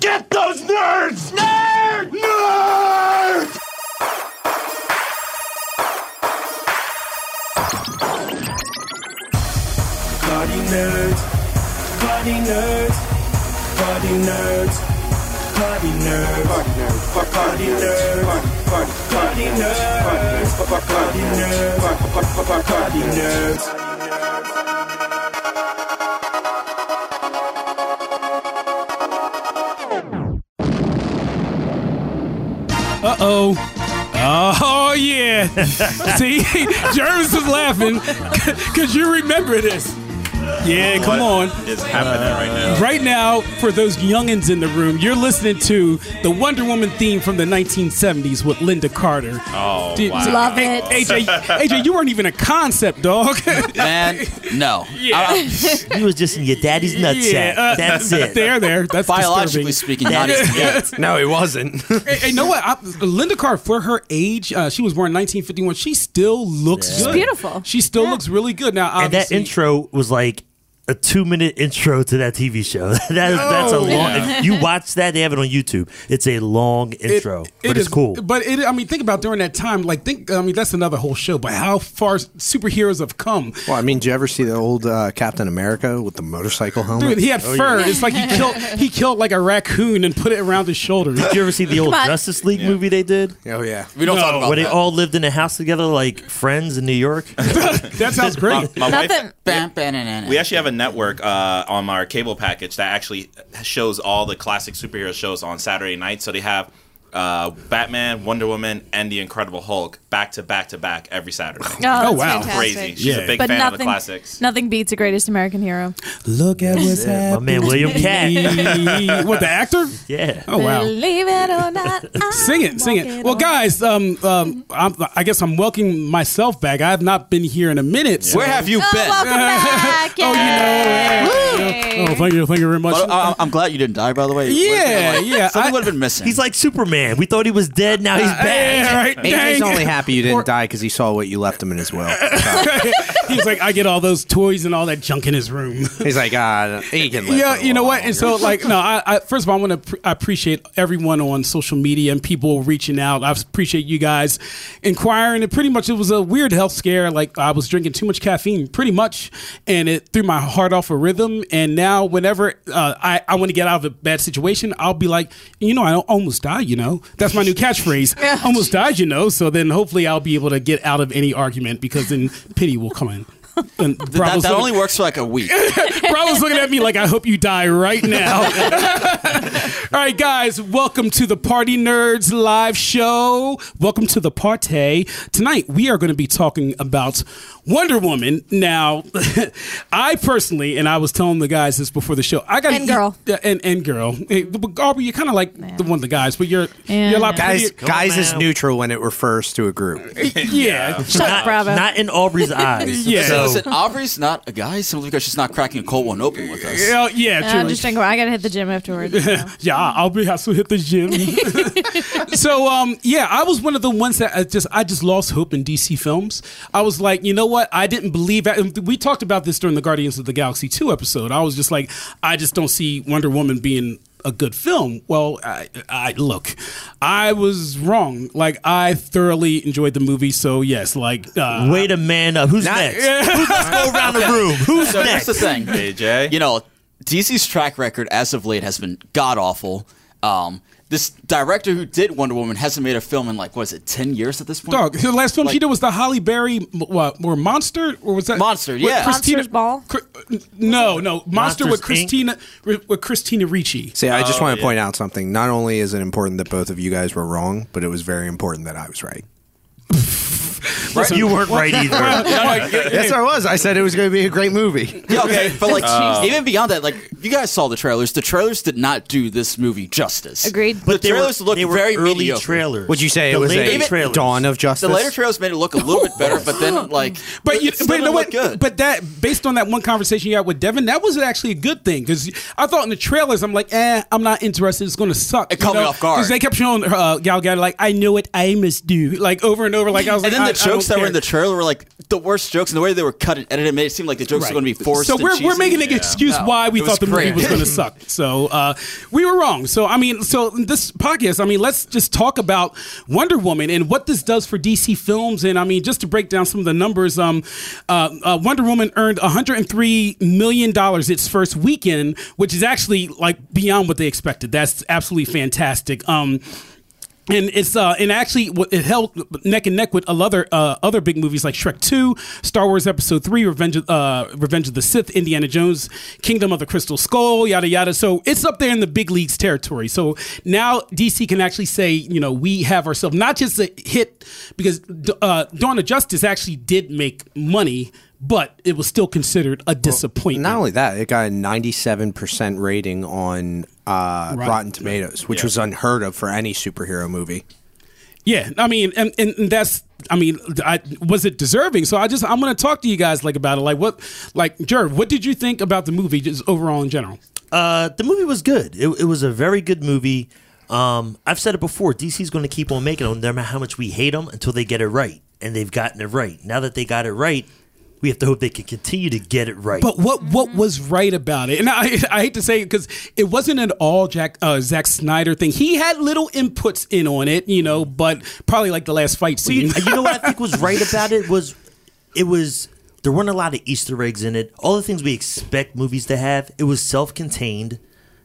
Get those nerds! Nerd! Nerd! Party nerds, party nerds, party nerds, party nerds, party nerds, party nerds, party nerds, party nerds, party nerds. Oh. Oh yeah. See, Jervis is laughing because you remember this. Yeah, come on. is happening right now? Right now, for those youngins in the room, you're listening to the Wonder Woman theme from the 1970s with Lynda Carter. Oh, Dude, wow. Love it. AJ, AJ, you weren't even a concept, dog. Man, no. Yeah. You was just in your daddy's nutsack. Yeah, uh, That's it. There, there. That's Biologically disturbing. speaking, not even yet. No, it wasn't. Hey, hey, know what? I, Lynda Carter, for her age, uh, she was born in 1951. She still looks good. beautiful. She still looks really good. Now, and that intro was like a two minute intro to that TV show. that is, that's a long. yeah. If you watch that, they have it on YouTube. It's a long intro, it but it's is- cool. But it, I mean, think about during that time. Like, think. I mean, that's another whole show. But how far superheroes have come. well, I mean, did you ever see the old uh, Captain America with the motorcycle helmet? Dude, he had Oh, fur. It's like he killed he killed like a raccoon and put it around his shoulders. Did you ever see the old. Justice League movie they did? oh yeah. We don't talk about that. Where they all lived in a house together like friends in New York? that sounds great. My wife, Nothing. Bam, bam, na, na, na. we actually have a network uh, on our cable package that actually shows all the classic superhero shows on Saturday night. So they have uh, Batman, Wonder Woman, and the Incredible Hulk back to back to back every Saturday. Oh, that's wow. fantastic. Crazy. She's Yeah. a big But fan of the classics. nothing beats a greatest American hero. Look at what's My happening. man William Katt. what the actor? Yeah. Oh wow. Believe it or not, I'm Sing it, sing it. Well, guys, um, um, I'm, I guess I'm welcoming myself back. I have not been here in a minute. so- Where have you Oh, been? welcome back. Oh, you know, Yay. Oh, thank you, thank you very much. Well, I- I'm glad you didn't die, by the way. Yeah, Like, yeah, Something would have been missing. He's like Superman. We thought he was dead. Now he's uh, back. yeah, right. AJ's dang. only happy you didn't Or- die because he saw what you left him in his will. He's like, I get all those toys and all that junk in his room. He's like, ah, he can live. yeah, you know while what? And so, like, no, I, I first of all, I want to pr- I appreciate everyone on social media and people reaching out. I appreciate you guys inquiring. And pretty much, it was a weird health scare. Like, I was drinking too much caffeine, pretty much, and it threw my heart off a rhythm. And now, whenever uh, I I want to get out of a bad situation, I'll be like, you know, I almost died. You know, that's my new catchphrase. almost died. You know. So then, hopefully, I'll be able to get out of any argument because then pity will come in. And that, that looking- only works for like a week. Bravo's looking at me like I hope you die right now. All right, guys, welcome to the Party Nerds live show. Welcome to the party. Tonight we are going to be talking about Wonder Woman. Now, I personally, and I was telling the guys this before the show, I got And girl. and and girl. Hey, but Aubrey, you're kind of like the one of the guys, but you're Yeah, you're a lot Guys, prettier- guys is neutral when it refers to a group. Yeah, Shut up, Not, Bravo. not in Aubrey's eyes. Yeah. So, Listen, Aubrey's not a guy simply because she's not cracking a cold one open with us. yeah, yeah. I'm just drinking. I gotta hit the gym afterwards. so. yeah, Aubrey has to hit the gym. so, um, yeah, I was one of the ones that I just I just lost hope in DC films. I was like, you know what? I didn't believe that. and We talked about this during the Guardians of the Galaxy two episode. I was just like, I just don't see Wonder Woman being a good film. Well, I, I look, I was wrong. Like, I thoroughly enjoyed the movie. So, yes, like, uh, wait a man up. Who's Not- next? Let's go around the room. Who's So here's next? the thing. AJ. You know, DC's track record as of late has been god awful. Um, this director who did Wonder Woman hasn't made a film in like what is it, ten years at this point? Dog, the last film she did was the Halle Berry, what, or Monster, or was that Monster, with yeah. Christina, Monsters Ball? Cri- no, no, Monster Monsters, with Inc.? Christina, with Christina Ricci. See, I just Oh, want to yeah. point out something. Not only is it important that both of you guys were wrong, but it was very important that I was right. You weren't right either. Yes, I was. I said it was going to be a great movie. Yeah, okay, but like even beyond that, like you guys saw the trailers. The trailers did not do this movie justice. Agreed. The But they were, trailers look they were very early mediocre. trailers. Would you say The it was later a trailers. dawn of justice? The later trailers made it look a little bit better, but then like, But you, but you know what? Good. But that based on that one conversation you had with Devin, that was actually a good thing because I thought in the trailers I'm like, eh, I'm not interested. It's going to suck. It caught me off guard. because they kept showing uh, Gal Gadot like, I know what I must do, like over and over. Like I was and like, then the I, I don't jokes that were in the trailer were like the worst jokes, and the way they were cut and edited made it seem like the jokes Right. were going to be forced. So we're, we're making an excuse No, why we thought the movie was going to suck. So uh, we were wrong. So I mean, so in this podcast, I mean, let's just talk about Wonder Woman and what this does for DC films. And I mean, just to break down some of the numbers, um, uh, uh, Wonder Woman earned 103 million dollars its first weekend, which is actually like beyond what they expected. That's absolutely fantastic. Um, and it's uh and actually it held neck and neck with other uh, other big movies like Shrek Two, Star Wars Episode Three, Revenge of, uh, Revenge of the Sith, Indiana Jones, Kingdom of the Crystal Skull, yada yada. So it's up there in the big leagues territory. So now DC can actually say, you know, we have ourselves not just a hit because uh, Dawn of Justice actually did make money, but it was still considered a disappointment. Not only that, it got a 97% rating on uh, Right. Rotten Tomatoes, which Yeah. was unheard of for any superhero movie. Yeah, I mean, and, and, and that's, I mean, I was it deserving? So I just, I'm going to talk to you guys like about it. Like what, like Jared, what did you think about the movie just overall in general? Uh, the movie was good. It, it was a very good movie. Um, I've said it before. DC's going to keep on making them, no matter how much we hate them, until they get it right, and they've gotten it right. Now that they got it right, we have to hope they can continue to get it right. But what what was right about it? And I, I hate to say it because it wasn't an all Jack uh, Zack Snyder thing. He had little inputs in on it, you know, but probably like the last fight Well, you, scene. you know what I think was right about it was it was there weren't a lot of Easter eggs in it. All the things we expect movies to have. It was self-contained.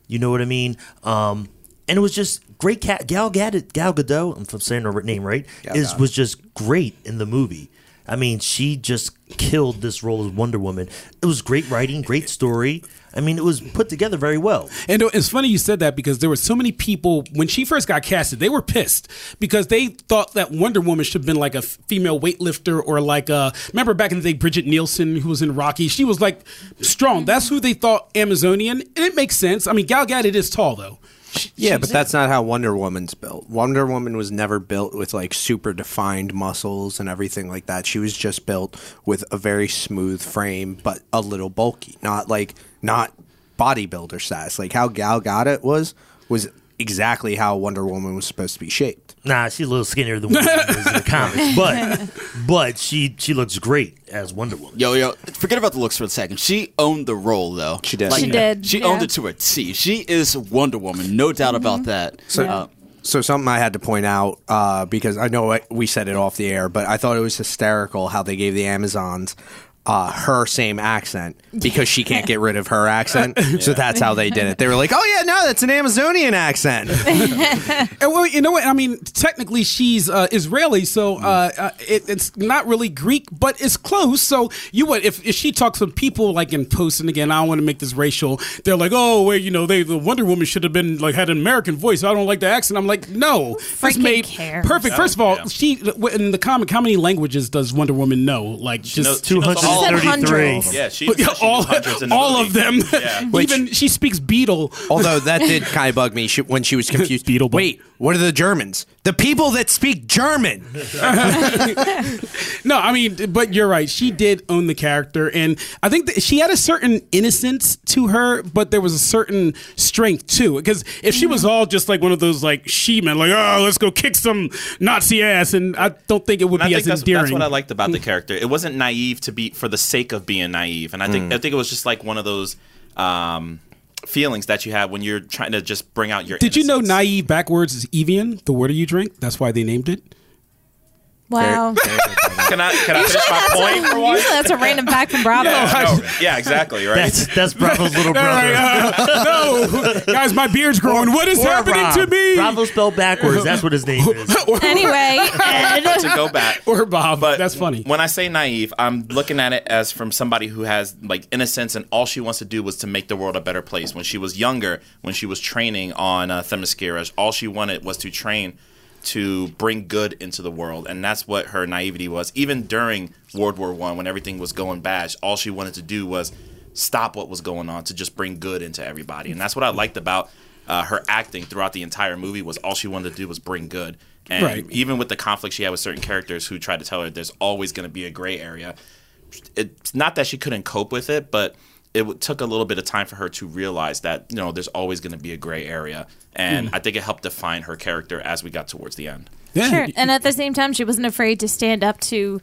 You know what I mean? Um, and it was just great. Cat Gal Gadot, Gal Gadot. If I'm saying her name right, is was just great in the movie. I mean, she just killed this role as Wonder Woman. It was great writing, great story. I mean, it was put together very well. And it's funny you said that because there were so many people when she first got casted, they were pissed because they thought that Wonder Woman should have been like a female weightlifter or like a remember back in the day Brigitte Nielsen who was in Rocky, she was like strong. That's who they thought Amazonian. And it makes sense. I mean, Gal Gadot is tall though. She- Yeah, but that's not how Wonder Woman's built. Wonder Woman was never built with like super defined muscles and everything like that. She was just built with a very smooth frame, but a little bulky. Not like not bodybuilder size. Like how Gal Gadot was was exactly how Wonder Woman was supposed to be shaped. Nah, she's a little skinnier than Wonder Woman is in the comics, but but she she looks great as Wonder Woman. Yo, yo, forget about the looks for a second. She owned the role, though. She did. She did, She yeah. owned it to a T. She is Wonder Woman, no doubt about that. So, Uh, so something I had to point out uh, because I know we said it off the air, but I thought it was hysterical how they gave the Amazons uh, her same accent because she can't get rid of her accent. So that's how they did it. They were like, "Oh yeah, no, that's an Amazonian accent." And well, you know what? I mean, technically she's uh, Israeli, so uh, uh, it, it's not really Greek, but it's close. So you would, if, if she talks to people like in post, and again, I don't want to make this racial. They're like, oh, wait, you know, they the Wonder Woman should have been like had an American voice. I don't like the accent. I'm like, no, this made cares? perfect. First of all, yeah. she in the comic, how many languages does Wonder Woman know? Like knows- just she knows all- Said 233. hundreds. Yeah, she, Yeah, she all, hundreds in the all of them. Yeah. Even she speaks Beetle. Although that did kind of bug me she, when she was confused. Beetle. Wait, what are the Germans? The people that speak German. No, I mean, but you're right. She did own the character, and I think that she had a certain innocence to her, but there was a certain strength too. Because if she was all just like one of those like she-men, like oh, let's go kick some Nazi ass, and I don't think it would And I be think as that's, endearing. that's what I liked about the character. It wasn't naive to be for the sake of being naive, and I think I think it was just like one of those um, feelings that you have when you're trying to just bring out your. Did you know naive backwards is Evian, the water you drink? That's why they named it. Wow. Can I can I finish my point for once? Usually that's a random fact from Bravo. Yeah, no, yeah, exactly. Right. That's that's Bravo's little brother. right, uh, no, guys, my beard's growing. what is Or happening Rob. to me? Bravo spelled backwards. That's what his name is. Anyway, Ed. to go back. or Bob, But that's funny. When I say naive, I'm looking at it as from somebody who has like innocence, and all she wants to do was to make the world a better place. When she was younger, when she was training on uh, Themyscira, all she wanted was to train to bring good into the world, and that's what her naivety was. Even during World War One, when everything was going bad, all she wanted to do was stop what was going on to just bring good into everybody, and that's what I liked about. Uh, her acting throughout the entire movie was all she wanted to do was bring good, and Right. even with the conflict she had with certain characters who tried to tell her there's always going to be a gray area. It's not that she couldn't cope with it, but it took a little bit of time for her to realize that you know there's always going to be a gray area, and mm. I think it helped define her character as we got towards the end. Yeah. Sure. And at the same time, she wasn't afraid to stand up to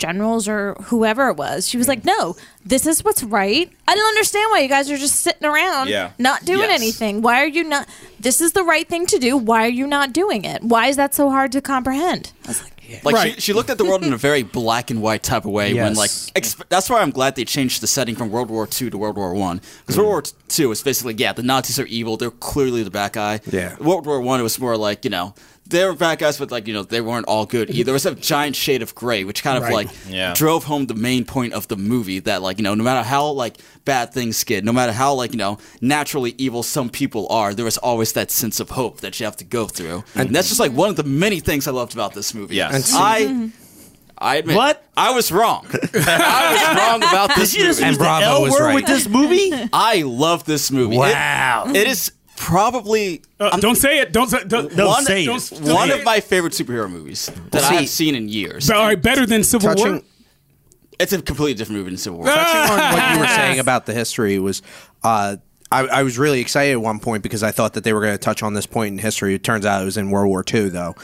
generals or whoever it was. She was mm. like, no, this is what's right. I don't understand why you guys are just sitting around Yeah. not doing Yes. anything. Why are you not? This is the right thing to do. Why are you not doing it? Why is that so hard to comprehend? I was like, Like Right. she, she looked at the world in a very black and white type of way. When like exp- that's why I'm glad they changed the setting from World War II to World War One because World mm. War II was basically yeah the Nazis are evil they're clearly the bad guy. Yeah. World War One it was more like you know they were bad guys but like you know they weren't all good either. There was a giant shade of gray which kind of Right. like Yeah. drove home the main point of the movie that like you know no matter how like bad things get no matter how like you know naturally evil some people are there is always that sense of hope that you have to go through and that's just like one of the many things I loved about this movie. Yes. And see- I I admit What? I was wrong. I was wrong about this Did you just movie. use the Bravo L was word right. with this movie? I love this movie. It- Wow. it is probably Uh, don't say it. Don't say. Don't, No, one, say it. don't- don't one of my favorite superhero movies that Well, I've seen in years. All right, better than Civil War. It's a completely different movie than Civil War. touching on what you were saying about the history was uh, I, I was really excited at one point because I thought that they were going to touch on this point in history. It turns out it was in World War II, though.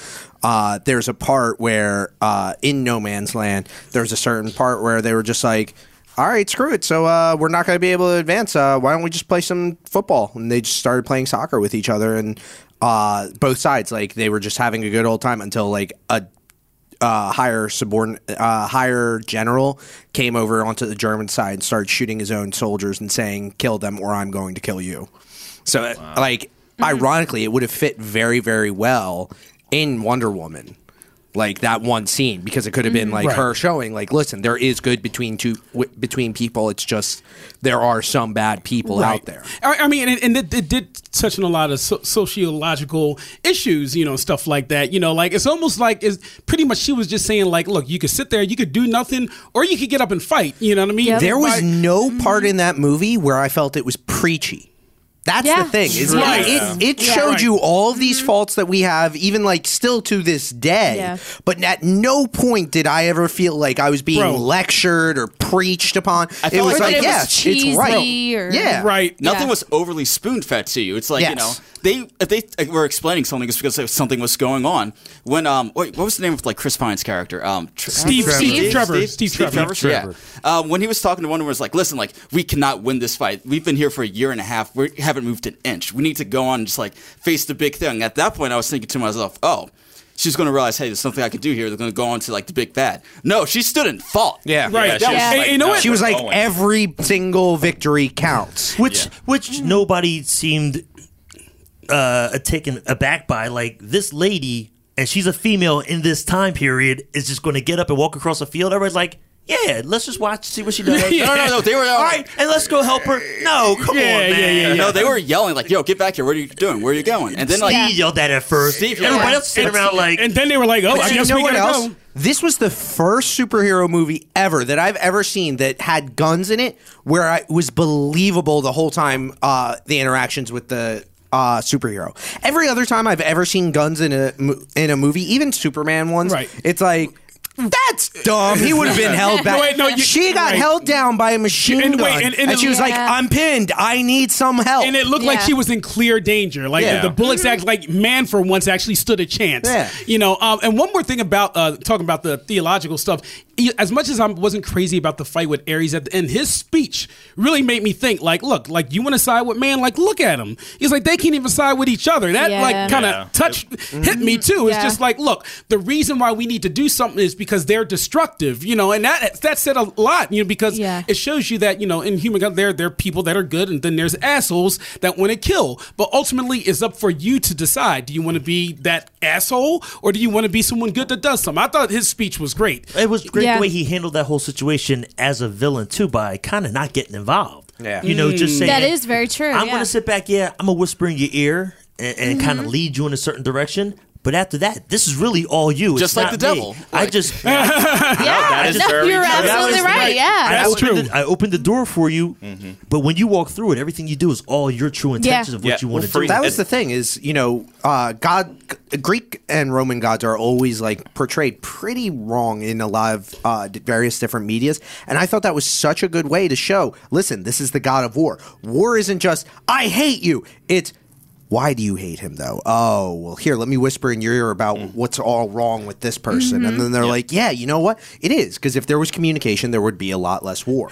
Uh, there's a part where uh, in No Man's Land, there's a certain part where they were just like, all right, screw it. So uh, we're not going to be able to advance. Uh, why don't we just play some football? And they just started playing soccer with each other, and uh, both sides like they were just having a good old time until like a uh, higher subordinate, uh, higher general came over onto the German side and started shooting his own soldiers and saying, "Kill them, or I'm going to kill you." So, uh, like, ironically, it would have fit very, very well in Wonder Woman, like that one scene, because it could have been mm-hmm. like Right. her showing, like, listen, there is good between two w- between people. It's just there are some bad people out there. I, I mean, and, and it, it did touch on a lot of so- sociological issues, you know, stuff like that. You know, like it's almost like it's pretty much she was just saying, like, look, you could sit there, you could do nothing, or you could get up and fight. You know what I mean? Yep. There was By- no part mm-hmm. in that movie where I felt it was preachy. That's Yeah. the thing. Is Right. it, it, it Yeah. showed Right. you all of these faults that we have, even like still to this day. Yeah. But at no point did I ever feel like I was being Bro. lectured or preached upon. I it was like like, it was yes, cheesy it's right. or- yeah, right. Nothing Yeah. was overly spoon fed to you. It's like you know they if they like, were explaining something, it's because something was going on. When um wait, what was the name of like Chris Pine's character? Um, Tr- Steve- Steve Trevor. Steve Trevor. Yeah. Um, when he was talking to Wonder Woman, was like, listen, like we cannot win this fight. We've been here for a year and a half. We haven't moved an inch. We need to go on and just like face the big thing. At that point, I was thinking to myself, oh. She's going to realize, hey, there's something I can do here. They're going to go on to like the big bad. No, she stood and fought. Yeah. Right. Yeah, she was Yeah. Like, and you know what? She was like every single victory counts. which Yeah. which nobody seemed uh taken aback by like this lady and she's a female in this time period is just going to get up and walk across the field everybody's like yeah let's just watch see what she does No, no, no. They were all right and let's go help her no come Yeah, on yeah, man yeah, yeah. No, they were yelling like, "Yo, get back here! What are you doing? Where are you going?" And then like, Steve yelled that at first Steve- everybody else sitting around like and then they were like, oh, I And guess you know we what else? go. This was the first superhero movie ever that I've ever seen that had guns in it, where I it was believable the whole time. Uh, the interactions with the uh, superhero. Every other time I've ever seen guns in a in a movie, even Superman ones, Right. it's like. That's dumb. He would have been held back. No, wait, no, you- she got right. held down by a machine And gun, wait, and- and it- she was like, "I'm pinned. I need some help." And it looked like she was in clear danger. Like Yeah. the bullets act like man for once actually stood a chance. Yeah. You know, um, and one more thing about uh, talking about the theological stuff. As much as I wasn't crazy about the fight with Ares at the end, his speech really made me think. Like, look, like you want to side with man? Like, look at him. He's like they can't even side with each other. That Yeah. like kind of Yeah. touched hit me too. It's just like, look, the reason why we need to do something is because they're destructive. You know, and that that said a lot. You know, because Yeah. it shows you that you know in human there there are people that are good and then there's assholes that want to kill but ultimately it's up for you to decide do you want to be that asshole or do you want to be someone good that does something i thought his speech was great it was great Yeah. the way he handled that whole situation as a villain too by kind of not getting involved Yeah. you know just saying That is very true. I'm yeah. going to sit back, yeah, I'm going to whisper in your ear and, and kind Mm-hmm. of lead you in a certain direction. But after that, this is really all you. It's Just like not the me. devil. I Like- just yeah, that is no, very you're true. absolutely That was right. right. Yeah. I That's opened true. The, I opened the door for you, but when you walk through it, everything you do is all your true intentions of what Yeah. you want Well, to for do. that was the thing is you know uh, god greek and roman gods are always like portrayed pretty wrong in a lot of uh, d- various different medias and i thought that was such a good way to show listen this is the god of war war isn't just i hate you it's Why do you hate him though? Oh, well, here, let me whisper in your ear about Mm. what's all wrong with this person. And then they're mm-hmm. like, yeah, you know what? It is. Because if there was communication, there would be a lot less war.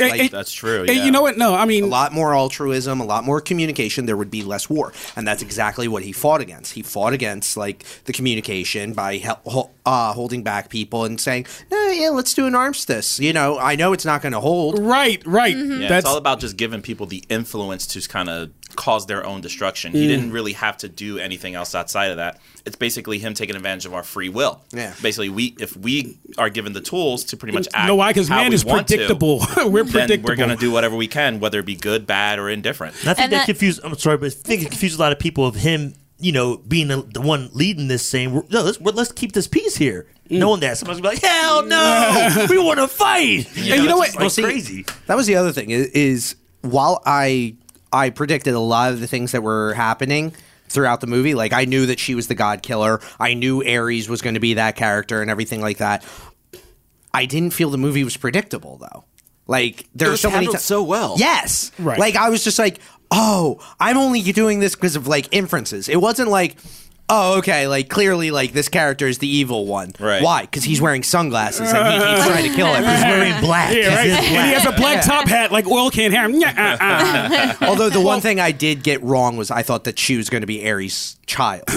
And- Like, and- That's true, eh, and yeah. you know what? No, I mean, a lot more altruism, a lot more communication, there would be less war. And that's exactly what he fought against. He fought against like the communication by hel- hol- uh, holding back people and saying, no, yeah, let's do an armistice. You know, I know it's not going to hold. right, right. Mm-hmm. Yeah, That's it's all about just giving people the influence to kind of cause their own destruction. He Mm. didn't really have to do anything else outside of that. It's basically him taking advantage of our free will. Yeah. Basically, we if we are given the tools to pretty much act. no why because man is want to, predictable. we're then predictable. we're gonna do whatever we can, whether it be good, bad, or indifferent. And I think And that, that- confused. I'm sorry, but I think it confused a lot of people of him. You know, being the, the one leading this, saying, "No, let's we're- let's keep this peace here." Mm. Knowing that somebody's gonna be like, "Hell no, we want to fight." And you know what? It's Well, see, crazy. That was the other thing is, is while I I predicted a lot of the things that were happening throughout the movie, like I knew that she was the God Killer, I knew Ares was going to be that character and everything like that. I didn't feel the movie was predictable though. Like there It are so many handled ti- so well. Yes, Right. Like I was just like, oh, I'm only doing this because of like inferences. It wasn't like. Oh, okay. Like clearly, like this character is the evil one. Right. Why? Because he's wearing sunglasses and he keeps trying to kill everyone. He's wearing black. Yeah, right. He's in And he has a black top hat like oil can hair. Yeah, uh, uh. Although the one thing I did get wrong was I thought that she was going to be Ares' child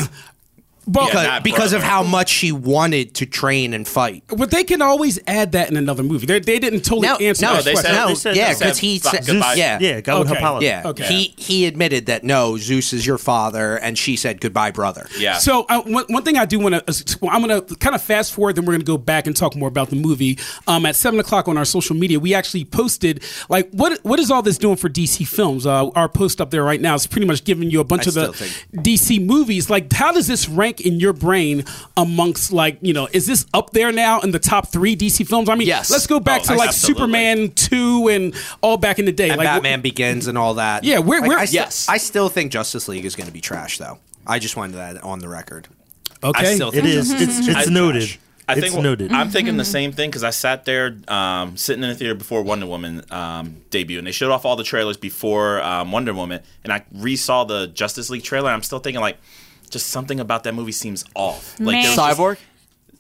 But, because, not because of how much she wanted to train and fight. but they can always add that in another movie. They, they didn't totally No, answer no, that they question. said- no, they said- yeah, because he fuck said, goodbye. yeah, Yeah, go with Okay. Apollo. yeah, Okay. he he admitted that no, Zeus is your father, and she said goodbye, brother. Yeah. So uh, one, one thing I do want to, I'm going to kind of fast forward, then we're going to go back and talk more about the movie. Um, at seven o'clock on our social media, we actually posted like what what is all this doing for DC films? Uh, our post up there right now is pretty much giving you a bunch I of the think- DC movies. Like, how does this rank in your brain amongst like you know? Is this up there now in the top three DC films? I mean, Yes. let's go back Oh, to like absolutely. Superman two and all back in the day, And like Batman Begins and all that. Yeah, we're- Like, we're- I, sti- Yes. I still think Justice League is going to be trash, though. I just wanted that on the record. Okay, I still think is. It's it's I- noted. I it's think noted. I'm thinking the same thing because I sat there um, sitting in the theater before Wonder Woman um, debut, and they showed off all the trailers before um, Wonder Woman, and I resaw the Justice League trailer. And I'm still thinking like, just something about that movie seems off. Like there was just- Cyborg.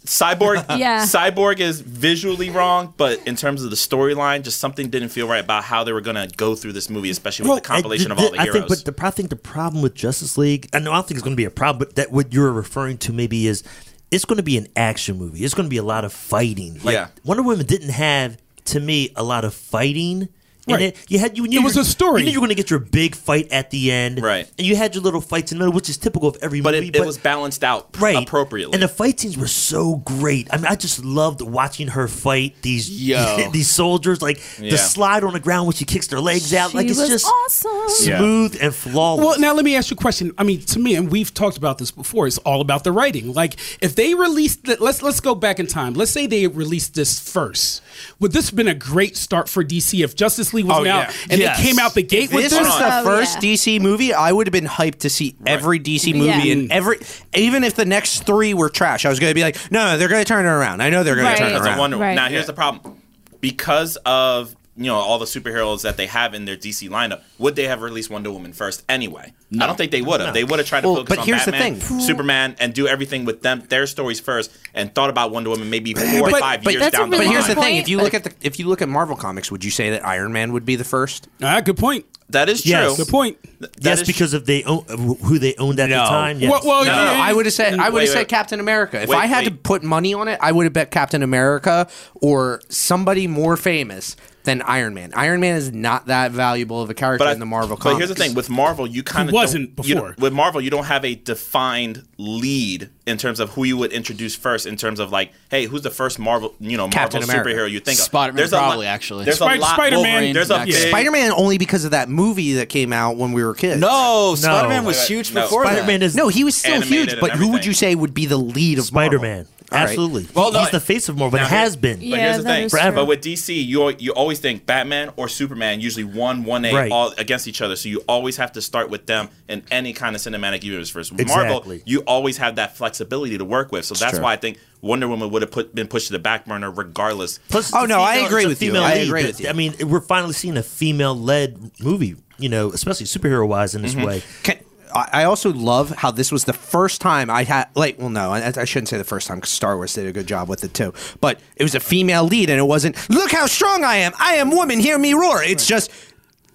Cyborg, Yeah. Cyborg is visually wrong, but in terms of the storyline, just something didn't feel right about how they were going to go through this movie, especially with the compilation I- of all the I heroes. think, but the, I think the problem with Justice League, I know I don't think it's going to be a problem, but that what you're referring to maybe is it's going to be an action movie. It's going to be a lot of fighting. Like Yeah. Wonder Woman didn't have, to me, a lot of fighting. In Right. it, you had you knew It was you- a story. You knew you were going to get your big fight at the end, Right. And you had your little fights in the middle, which is typical of every but movie. it, it was balanced out right appropriately. and the fight scenes were so great. I mean, I just loved watching her fight these these soldiers, like Yeah. the slide on the ground when she kicks their legs out, like it's was just awesome. Yeah. smooth and flawless. Well, now let me ask you a question. I mean, to me, and we've talked about this before. It's all about the writing. Like, if they released, the, let's let's go back in time. Let's say they released this first. Would this have been a great start for DC if Justice League was Oh, out yeah. and Yes. they came out the gate with this this? was the Oh, first yeah. DC movie, I would have been hyped to see every DC movie Yeah. and every even if the next three were trash, I was going to be like, no, no, they're going to turn it around. I know they're going Right. to turn it That's around. Right. Now here's the problem: because of you know all the superheroes that they have in their DC lineup, would they have released Wonder Woman first anyway? I don't think they would have. They would have tried to Well, focus but on here's the Batman, thing. Superman, and do everything with them their stories first, and thought about Wonder Woman maybe four or five but years that's a down the really But here's the thing: if you look at the if you look at Marvel comics, would you say that Iron Man would be the first? Ah, good point. that is true. Yes. Good point. That yes, is- because of they own, who they owned at No. the time. Yes. Well, well, No, yeah, no, yeah, I would have said I would have said. Captain America. If Wait, I had to put money on it, I would have bet Captain America or somebody more famous than Iron Man. Iron Man is not that valuable of a character I- in the Marvel But comics. here's the thing: with Marvel, you kind of wasn't don't, you before. with Marvel, you don't have a defined lead in terms of who you would introduce first. In terms of like, hey, who's the first Marvel, you know, Captain Marvel America. superhero you think of? Spider-Man There's a lot- probably, actually. There's Spider- a lot. Spider-Man. There's a next. big, Spider-Man only because of that movie that came out when we were kids. No, Spider-Man was Wait, wait, huge no. before Spider-Man that. is No, he was still Animated huge, and but who would you say would be the lead of Spider-Man? Marvel? Spider-Man. All right. Absolutely. Well, no, he's the face of Marvel. now and here- has been. But Yeah, here's the thing. is true. But with DC, you you always think Batman or Superman usually one one A Right. all against each other. So you always have to start with them in any kind of cinematic universe first. With Marvel, you always have that flexibility to work with. So that's true. why I think Wonder Woman would have put been pushed to the back burner regardless. Plus, Oh, it's a no, I agree it's a with you. female I agree with you. I mean, we're finally seeing a female-led movie. You know, especially superhero-wise in this Mm-hmm. way. Can, I also love how this was the first time I had like well no I, I shouldn't say the first time because Star Wars did a good job with it too. But it was a female lead and it wasn't look how strong I am. I am woman. Hear me roar. It's just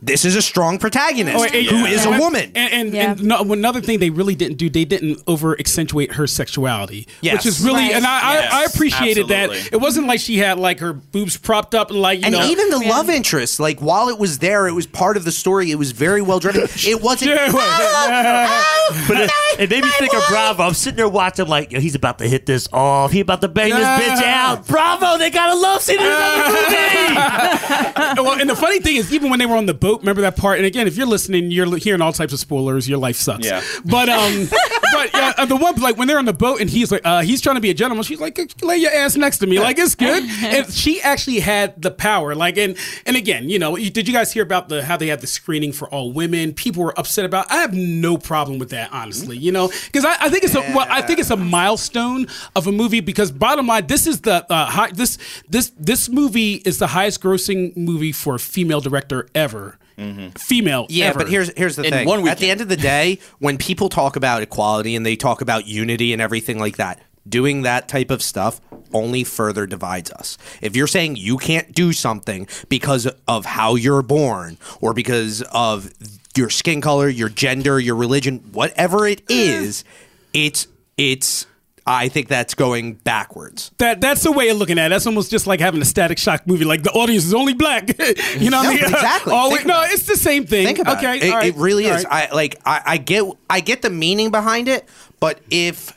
this is a strong protagonist Oh, and- who is a woman And, and, Yeah. and no, another thing they really didn't do, they didn't over accentuate her sexuality, Yes. which is really, Right. and I, Yes, I, I appreciated that. It wasn't like she had like her boobs propped up and like you and know. even the love interest like while it was there it was part of the story it was very well driven it wasn't Yeah, well, oh, oh, But it, it made me think of Bravo. I'm sitting there watching, like, yo, he's about to hit this off. He about to bang this bitch out. Bravo, they got a love scene in another movie. well, and the funny thing is, even when they were on the boat, remember that part? And again, if you're listening, you're hearing all types of spoilers. Your life sucks. Yeah. But um, but yeah, uh, the one like when they're on the boat and he's like, uh, he's trying to be a gentleman. She's like, lay your ass next to me, like it's good. and she actually had the power. Like, and and again, you know, did you guys hear about the how they had the screening for all women? People were upset about. I have no problem with that, honestly. You know, because I, I think it's a well, I think it's a milestone of a movie. Because bottom line, this is the uh, high, this this this movie is the highest grossing movie for a female director ever. Mm-hmm. Female, Yeah, ever. but here's here's the In thing. one At the end of the day, when people talk about equality and they talk about unity and everything like that, doing that type of stuff only further divides us. If you're saying you can't do something because of how you're born or because of your skin color, your gender, your religion, whatever it eh. is, it's it's I think that's going backwards. that that's the way of looking at it. That's almost just like having a Static Shock movie. Like the audience is only black. you know what I mean? exactly. Oh, Think wait, no, it. it's the same thing. Think about okay, it. It, all right, it really all is. right. I like. I, I get. I get the meaning behind it, but if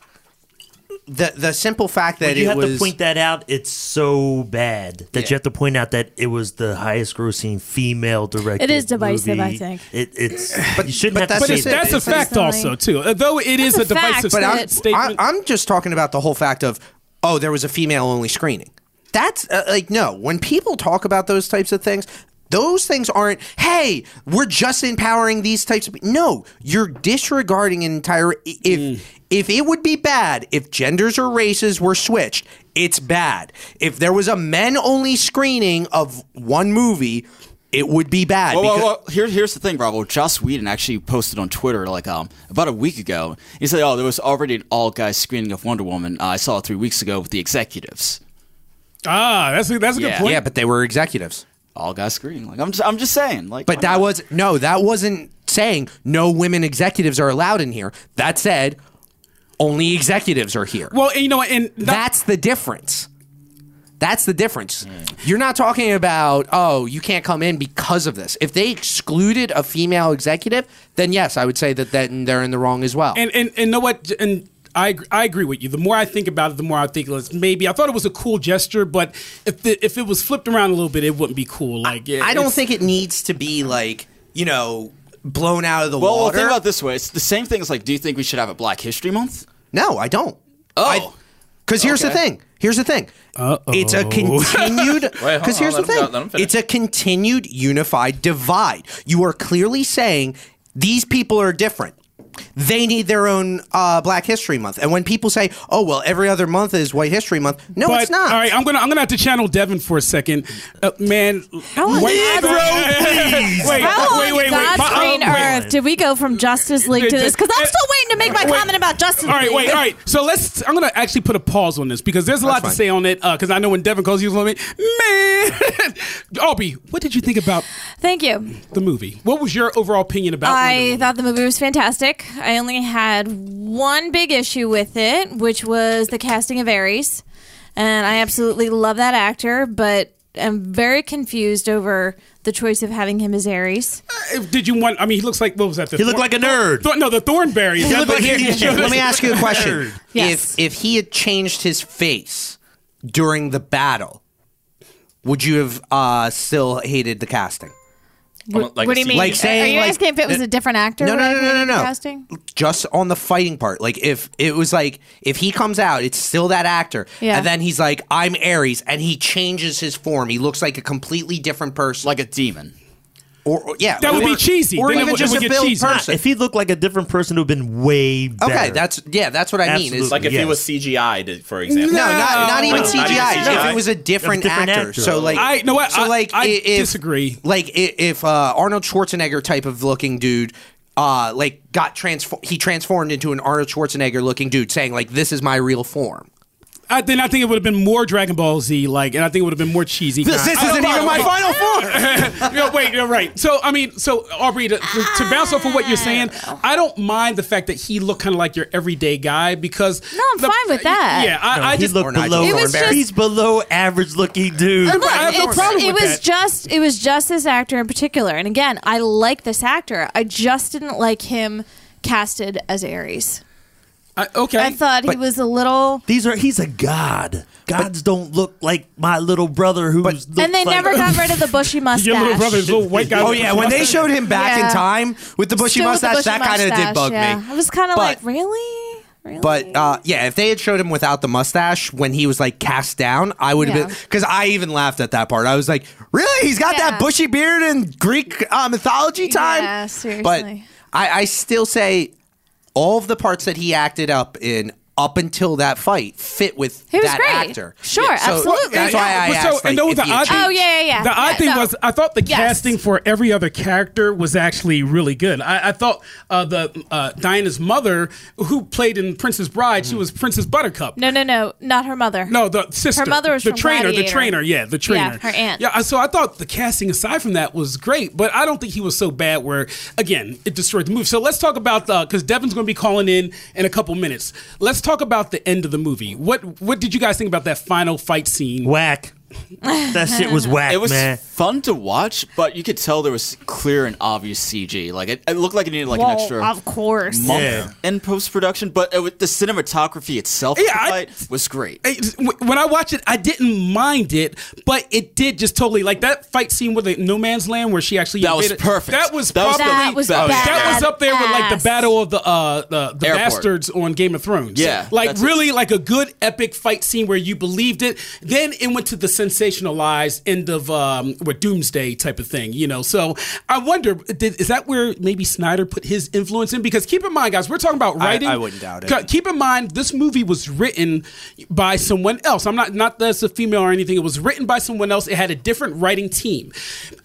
the the simple fact that But you it have was to point that out. It's so bad that Yeah. you have to point out that it was the highest grossing female director. It is divisive, I think. It, it's But- you shouldn't but have that's but to it's, say it. that. that's a fact also too. Uh, Though it is That's a a fact, divisive but I'm, But- statement. I, I'm just talking about the whole fact of oh, there was a female only screening. That's uh, like no. When people talk about those types of things. Those things aren't, hey, we're just empowering these types of No, you're disregarding an entire if if it would be bad if genders or races were switched, it's bad. If there was a men only screening of one movie, it would be bad. Well, well, because- well, here, here's the thing, Bravo. Joss Whedon actually posted on Twitter like um about a week ago. He said, "Oh, there was already an all guys screening of Wonder Woman. Uh, I saw it three weeks ago with the executives. ah, that's a, that's a good point. yeah, but they were executives. All guys screening. Like I'm just, I'm just saying. Like, But that not? was no, that wasn't saying no women executives are allowed in here. That said, only executives are here. well, and you know, what, and not- That's the difference. That's the difference. You're not talking about, oh, you can't come in because of this. If they excluded a female executive, then yes, I would say that then they're in the wrong as well. And and and know what? And I I agree with you. The more I think about it, the more I think it's maybe I thought it was a cool gesture, but if the, if it was flipped around a little bit, it wouldn't be cool. Like it- I don't think it needs to be like, you know, blown out of the Well, well, think about it this way. It's the same thing as like, do you think we should have a Black History Month? No, I don't. Oh. Because here's the Okay. thing. Here's the thing. It's a continued. hold Because on, here's the let him thing. go- let him finish. It's a continued unified divide. You are clearly saying these people are different. They need their own uh, Black History Month. And when people say, "Oh, well, every other month is White History Month," no, But, it's not. All right, I'm gonna I'm gonna have to channel Devin for a second, uh, man. How on wait, God's- wait, How wait, on wait, wait. God's My- green uh, wait. earth did we go from Justice League to this? Because I'm still waiting to make my Wait. comment about Justice League. All right, League. wait, all right. So let's. I'm gonna actually put a pause on this because there's a lot to fine. say on it. Because I know when Devin calls you a man, man. Aubrey, what did you think about Thank you. the movie? What was your overall opinion about? Wonder I Woman? thought the movie was fantastic. I only had one big issue with it, which was the casting of Ares. And I absolutely love that actor, but I'm very confused over the choice of having him as Ares. If- Did you want? I mean, he looks like what was that? The He looked like a nerd. Thor- no, the Thornberry. He looked like he- Let me ask you a question. Yes. If if he had changed his face during the battle, would you have uh, still hated the casting? What, like what do you mean? Like saying, Are you like- asking if it was a different actor? No, no, no, no, no, no. Casting? Just on the fighting part. Like if it was like if he comes out, it's still that actor, Yeah. and then he's like, "I'm Ares," and he changes his form. He looks like a completely different person. Like a demon. Or, or- yeah, That would or- be cheesy. or Then even would- just would a get built cheesy. person. If he looked like a different person, who'd been way better. Okay, that's yeah, that's what I mean. Is Like if he was CGI, for example. no, not not even Like, not even CGI. CGI? If it was a different, different actor. actor. So like, I- know what? So like, I i- if, disagree. Like if uh, Arnold Schwarzenegger type of looking dude uh, like got transform. He transformed into an Arnold Schwarzenegger looking dude, saying like, "This is my real form." I then I think it would have been more Dragon Ball Z like, and I think it would have been more cheesy. This, this isn't know. even my final form. no, wait, you're right. So, I mean, so Aubrey, to, to bounce off of what you're saying, I don't mind the fact that he looked kind of like your everyday guy because. No, I'm fine with that. Yeah, I, No, I he just. looked or Nigel below. It was just- he's below average looking dude. Look, I have no it was that. just it was just this actor in particular and again i like this actor i just didn't like him casted as ares I, okay. i thought he But- was a little These are he's a god. Gods don't look like my little brother who's looked and they like- never got rid of the bushy mustache your little brother's little white guy. Oh yeah, when they showed him back Yeah. in time with the bushy Still with the mustache, bushy that kind of did bug yeah. me. i was kind of But- like really really But uh, yeah, if they had showed him without the mustache when he was like cast down, I would have Yeah. been because I even laughed at that part. I was like, "Really? He's got Yeah. that bushy beard in Greek uh, mythology time?" Yeah, seriously. But I, I still say all of the parts that he acted up in up until that fight fit with He was that great. actor. Sure, So absolutely. That's why I asked. so, like, and know what the he had odd changed. Oh, yeah, yeah, yeah. The odd Yeah, thing no. was, I thought the Yes. casting for every other character was actually really good. I, I thought uh, the uh, Diana's mother, who played in Princess Bride, she was Princess Buttercup. no no no not her mother No, the sister. Her mother was the from trainer. The trainer, yeah, the trainer. Yeah, her aunt. Yeah, so I thought the casting aside from that was great, but I don't think he was so bad. Where again, it destroyed the movie. So let's talk about the because Devin's going to be calling in in a couple minutes. Let's talk about the end of the movie. What what did you guys think about that final fight scene? whack. that shit was whack, It was man. fun to watch, but you could tell there was clear and obvious CG. Like it, it looked like it needed like an extra of course month Yeah. in post production. But it, was- the cinematography itself, Yeah, the I- fight was great. Hey, When I watched it, I didn't mind it, but it did just totally like that fight scene with the No Man's Land where she actually That was invaded- perfect. That was That was probably That was best. that was up there with like the battle of the uh the, the bastards on Game of Thrones. Yeah, like that's it. really like a good epic fight scene where you believed it. Then it went to the sensationalized end of um with Doomsday type of thing, you know. So I wonder, did, is that where maybe Snyder put his influence in? Because keep in mind, guys, we're talking about writing. I wouldn't doubt it. Keep in mind, this movie was written by someone else. I'm not not that's a female or anything. It was written by someone else. It had a different writing team.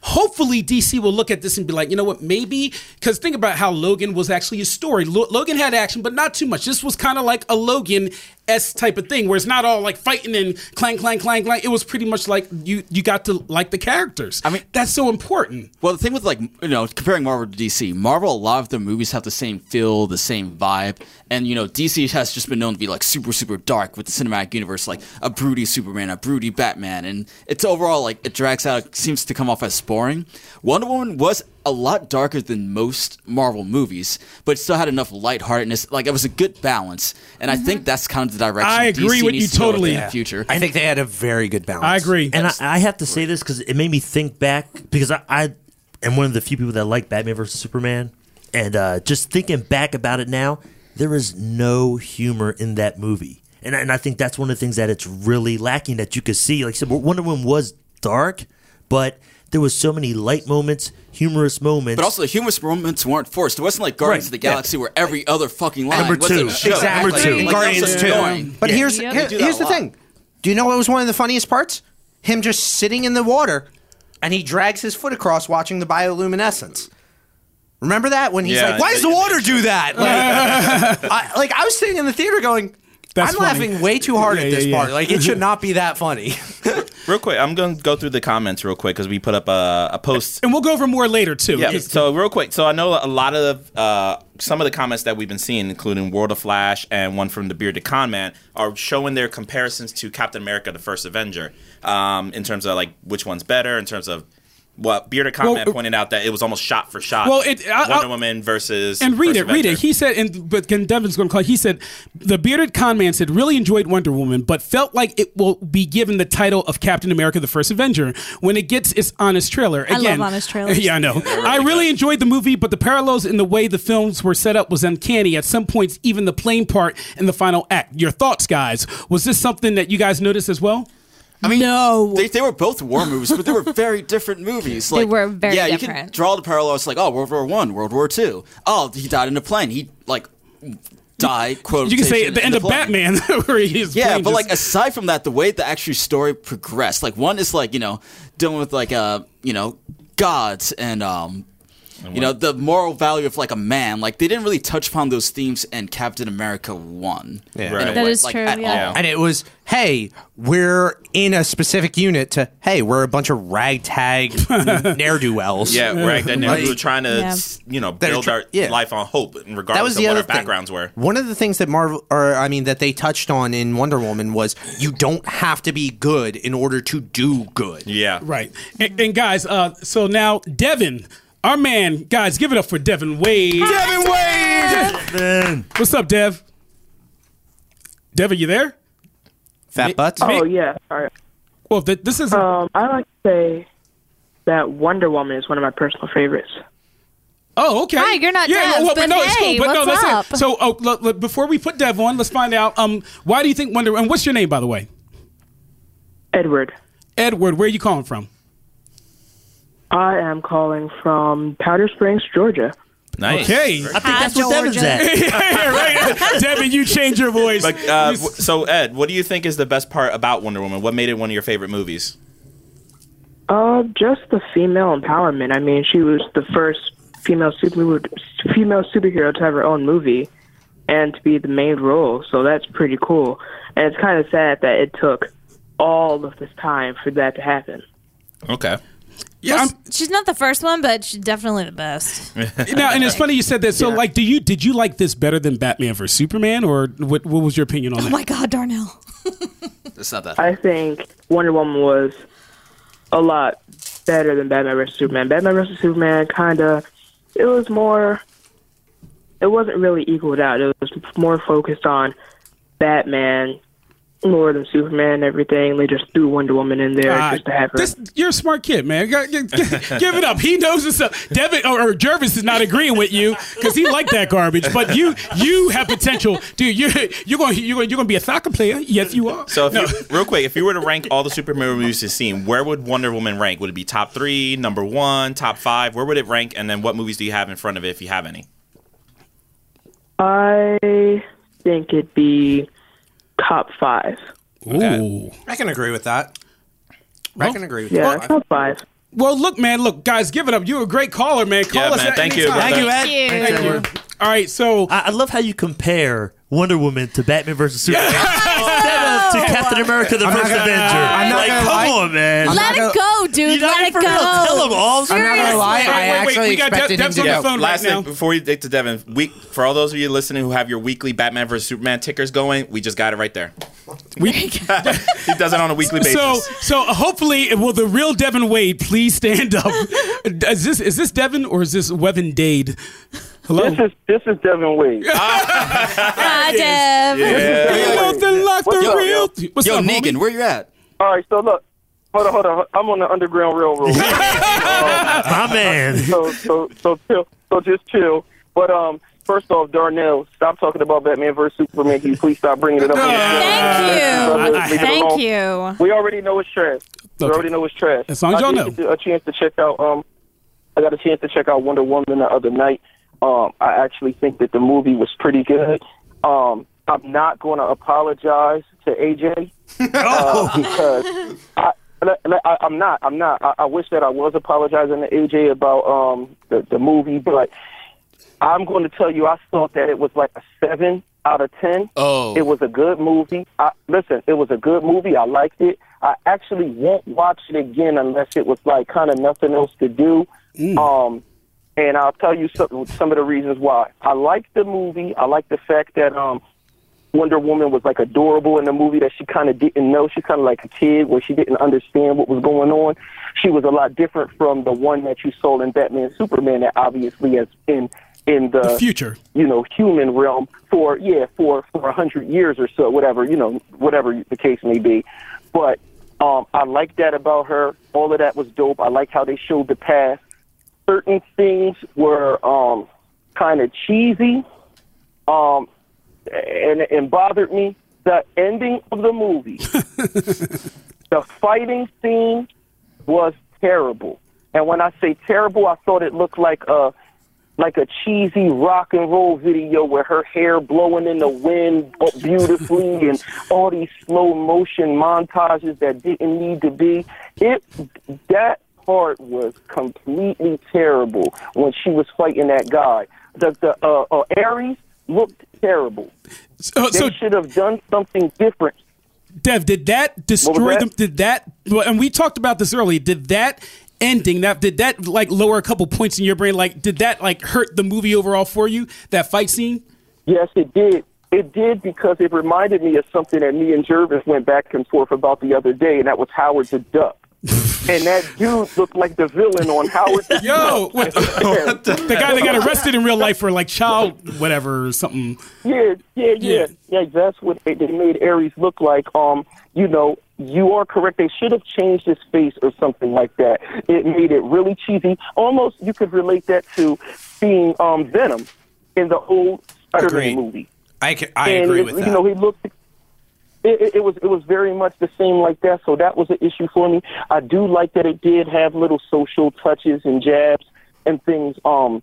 Hopefully, DC will look at this and be like, you know what, maybe because think about how Logan was actually a story. Lo- Logan had action, but not too much. This was kind of like a Logan s type of thing, where it's not all like fighting and clang, clang, clang, clang. It was pretty much like you you got to like the characters. I mean- that's so important. Well, the thing with like you know comparing Marvel to DC, Marvel a lot of their movies have the same feel, the same vibe, and you know DC has just been known to be like super super dark with the cinematic universe, like a broody Superman, a broody Batman, and it's overall like it drags out, it seems to come off as boring. Wonder Woman was a lot darker than most Marvel movies, but still had enough lightheartedness. Like it was a good balance, and I think that's kind of the direction I agree DC with needs you to go with totally. in the future. I think they had a very good balance. I agree. And I, I have to say this because it made me think back because I, I am one of the few people that like Batman versus Superman, and uh, just thinking back about it now, there is no humor in that movie, and I- and I think that's one of the things that it's really lacking that you could see. Like I said, Wonder Woman was dark, but there was so many light moments, humorous moments. But also, the humorous moments weren't forced. It wasn't like Guardians Right, of the Galaxy where every other fucking line Number was two. a joke. Exactly. Like, two. like, that Guardians was two. annoying. But here's Yep. here- They do that here's the thing. Do you know what was one of the funniest parts? Him just sitting in the water, and he drags his foot across, watching the bioluminescence. Remember that when he's Yeah, like, "Why does the water do that?" Like, I, like I was sitting in the theater going, That's "I'm funny. laughing way too hard Yeah, at this yeah, yeah. part. Like it should not be that funny." Real quick, I'm going to go through the comments real quick because we put up a, a post and we'll go over more later too. Yeah. So real quick, so I know a lot of uh, some of the comments that we've been seeing, including World of Flash and one from the Bearded Con Man, are showing their comparisons to Captain America: The First Avenger, um, in terms of like which one's better, in terms of what Bearded Con Well, uh, pointed out that it was almost shot for shot. Well, it- I- Wonder I- Woman versus and read First it, read it. He said, and but Ken Devin's going to call. He said, the bearded con man said, really enjoyed Wonder Woman, but felt like it will be given the title of Captain America: The First Avenger when it gets its honest trailer. I love Again, honest trailers. Yeah, I know. I really enjoyed the movie, but the parallels in the way the films were set up was uncanny. At some points, even the plane part in the final act. Your thoughts, guys? Was this something that you guys noticed as well? I mean, No. they, they were both war movies, but they were very different movies. Like, They were very yeah, you can draw the parallels like, oh, World War One, World War Two. Oh, he died in a plane. He like died. Quote. You can say at the end of Batman, where he's Yeah, but like aside from that, the way the actual story progressed, like one is like you know dealing with like uh you know gods and um You know, the moral value of like a man. Like they didn't really touch upon those themes in Captain America One. Yeah. in Right. That way, is like, true, at yeah. all. And it was, hey, we're in a specific unit to, hey, we're a bunch of ragtag ne'er do wells. Yeah, right. Then Like- we were trying to, Yeah. you know, build try- our yeah. life on hope, regardless That was of the what other our thing. backgrounds were. One of the things that Marvel, or I mean, that they touched on in Wonder Woman was you don't have to be good in order to do good. Yeah. Right. And, and guys, uh, so now Devin, our man, guys, give it up for Devin Wade. Devin Wade, Man. What's up, Dev? Dev, are you there? fat butts. Oh yeah. All right. Well, th- this is Um, I like to say that Wonder Woman is one of my personal favorites. Oh, okay. Hi, you're not yeah, Dev, well, but no, it's hey, cool. But no, what's that's up? it. So, oh, look, look, before we put Dev on, let's find out. Um, why do you think Wonder? And what's your name, by the way? Edward. Edward. Where are you calling from? I am calling from Powder Springs, Georgia. Nice. Okay. I think that's where Devin's Georgia. at. yeah, right. Devin, you change your voice. But uh, so Ed, what do you think is the best part about Wonder Woman? What made it one of your favorite movies? Uh, just the female empowerment. I mean, she was the first female super female superhero to have her own movie and to be the main role. So that's pretty cool. And it's kind of sad that it took all of this time for that to happen. Okay. Yeah, I'm, She's not the first one, but she's definitely the best. now, and it's funny you said that. So, like, do you did you like this better than Batman vs Superman, or what? What was your opinion on Oh that? my God, Darnell. It's not that. I think Wonder Woman was a lot better than Batman vs Superman. Batman vs Superman kind of it was more it wasn't really equaled out. It was more focused on Batman more than Superman and everything. They just threw Wonder Woman in there Uh, just to have her. this, you're a smart kid, man. G- g- g- Give it up. He knows his stuff. Devin or, or Jervis is not agreeing with you because he liked that garbage. But you, you have potential, dude. You, you're going, you're going, you're going to be a soccer player. Yes, you are. So, if No. you, real quick, if you were to rank all the Superman movies you've seen, where would Wonder Woman rank? Would it be top three, number one, top five? Where would it rank? And then, what movies do you have in front of it, if you have any? I think it'd be top five. Ooh. I can agree with that. I can agree with Yeah, that. top five. Well, look, man. Look, guys, give it up. You're a great caller, man. Call Yeah, us man. at Thank any you, time. Thank you, Ed. Thank you. Thank you. All right, so I, I love how you compare Wonder Woman to Batman versus Superman instead of to Captain America: The First gonna- Avenger. I'm not like, gonna come lie. on, man. I'm Let not it gonna- go, dude. You know, Let it go. real, tell 'em all. I'm not gonna lie. Seriously. I Wait, wait, wait, actually we got expected Dev- him Dev's to on the go. phone. last right thing now. before you get to Devin, week for all those of you listening who have your weekly Batman vs Superman tickers going, we just got it right there. we, he does it on a weekly basis. so so hopefully, uh, will the real Devin Wade please stand up? Is this is this Devin or is this Wevin Dade? Hello. This is this is Devin Wade. Ah. Hi, Dev. Nothing like What's the up, real. What's Yo, up, Negan, homie? where you at? All right, so look, hold on, hold on. I'm on the Underground Railroad. My man. so so so chill, so just chill. But um, first off, Darnell, stop talking about Batman versus Superman. Can you please stop bringing it up? on the show? Thank you. Brother, leave it Thank you. We already know it's trash. We Okay. already know it's trash. As long as y'all did know. get A chance to check out. Um, I got a chance to check out Wonder Woman the other night. Um, I actually think that the movie was pretty good. Um, I'm not going to apologize to AJ uh, because I, I, I'm not. I'm not. I, I wish that I was apologizing to AJ about um, the, the movie, but I'm going to tell you, I thought that it was like a seven out of ten. Oh. It was a good movie. I, listen, it was a good movie. I liked it. I actually won't watch it again unless it was like kind of nothing else to do. Um, and I'll tell you some, some of the reasons why. I liked the movie. I like the fact that um, Wonder Woman was like adorable in the movie that she kind of didn't know. She's kind of like a kid where she didn't understand what was going on. She was a lot different from the one that you saw in Batman Superman that obviously has been in the, The future. you know, human realm for yeah, for for a hundred years or so, whatever, you know, whatever the case may be. But um I like that about her. All of that was dope. I like how they showed the past. Certain things were um kind of cheesy. Um and and bothered me. The ending of the movie, the fighting scene was terrible. And when I say terrible, I thought it looked like a like a cheesy rock and roll video where her hair blowing in the wind beautifully and all these slow motion montages that didn't need to be. It that part was completely terrible when she was fighting that guy. The the uh, uh, Ares looked terrible. So, They so should have done something different. Dev, did that destroy that? them? Did that? And we talked about this earlier. Did that ending? That did that like lower a couple points in your brain? Like, did that like hurt the movie overall for you? That fight scene? Yes, it did. It did because it reminded me of something that me and Jervis went back and forth about the other day, and that was Howard the Duck. And that dude looked like the villain on Howard the Yo, Duck. what the, the guy that got arrested in real life for like child whatever or something. Yeah, yeah, Yeah. yeah, yeah. That's what they, they made Ares look like. Um, you know, you are correct. They should have changed his face or something like that. It made it really cheesy. Almost, you could relate that to seeing um Venom in the old Spider-Man Agreed. movie. I, can, I and agree it- with you that. You know, he looked. It, it, was it was very much the same like that. So that was an issue for me. I do like that it did have little social touches and jabs and things. Um,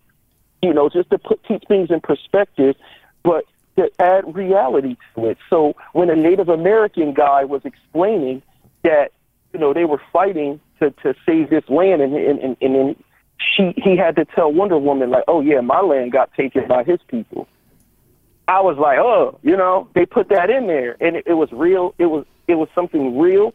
you know, just to put keep things in perspective, but to add reality to it. So when a Native American guy was explaining that you know they were fighting to to save this land, and and and, and then she he had to tell Wonder Woman like, oh yeah, my land got taken by his people. I was like, oh, you know, they put that in there, and it, it was real. It was it was something real,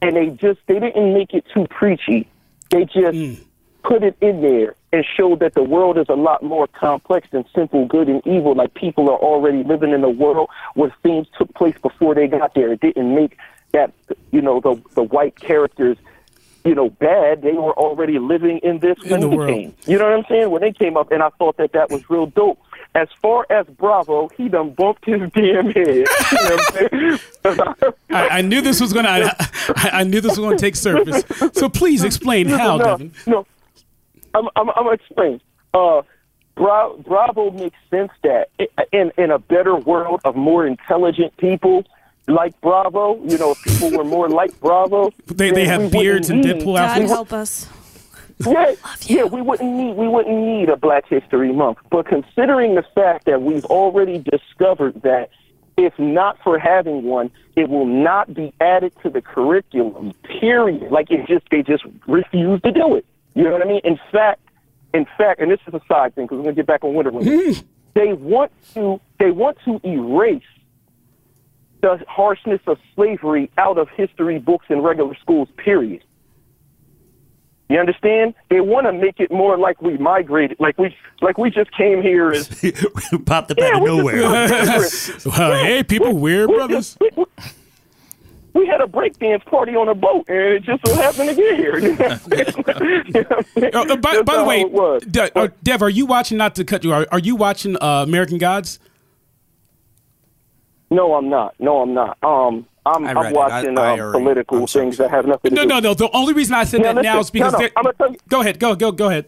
and they just they didn't make it too preachy. They just mm. put it in there and showed that the world is a lot more complex than simple good and evil. Like people are already living in a world where things took place before they got there. It didn't make that you know the the white characters you know bad. They were already living in this In when the they world. came. You know what I'm saying? When they came up, and I thought that that was real dope. As far as Bravo, he done bumped his damn head. You know what I'm? I, I knew this was gonna. I, I knew this was gonna take surface. So please explain how, no, Devin. No, I'm, I'm, I'm gonna explain. Uh, Bra- Bravo makes sense that in in a better world of more intelligent people like Bravo, you know, if people were more like Bravo. They they have beards and need- Deadpool God help us. Yeah, yeah, we wouldn't need we wouldn't need a Black History Month. But considering the fact that we've already discovered that if not for having one, it will not be added to the curriculum. Period. Like it just they just refuse to do it. You know what I mean? In fact, in fact, and this is a side thing because we're gonna get back on Wonder Woman. Mm. they want to they want to erase the harshness of slavery out of history books in regular schools. Period. You understand? They want to make it more like we migrated, like we like we just came here as Popped up yeah, out of just- nowhere. Well, hey, people, we're we brothers. just- we- we- had a breakdance party on a boat, and it just so happened to get here. You know I'm saying? You know what I'm saying? Uh, uh, by, by the way. De- uh, Dev, are you watching? Not to cut you, are, are you watching uh, American Gods? No, I'm not. No, I'm not. Um, I'm, I I'm watching I- I um, political I'm sorry. things that have nothing to No, do. no, no. No. The only reason I said Yeah, that now is because no, no, I'm gonna tell you- go ahead, go go go ahead.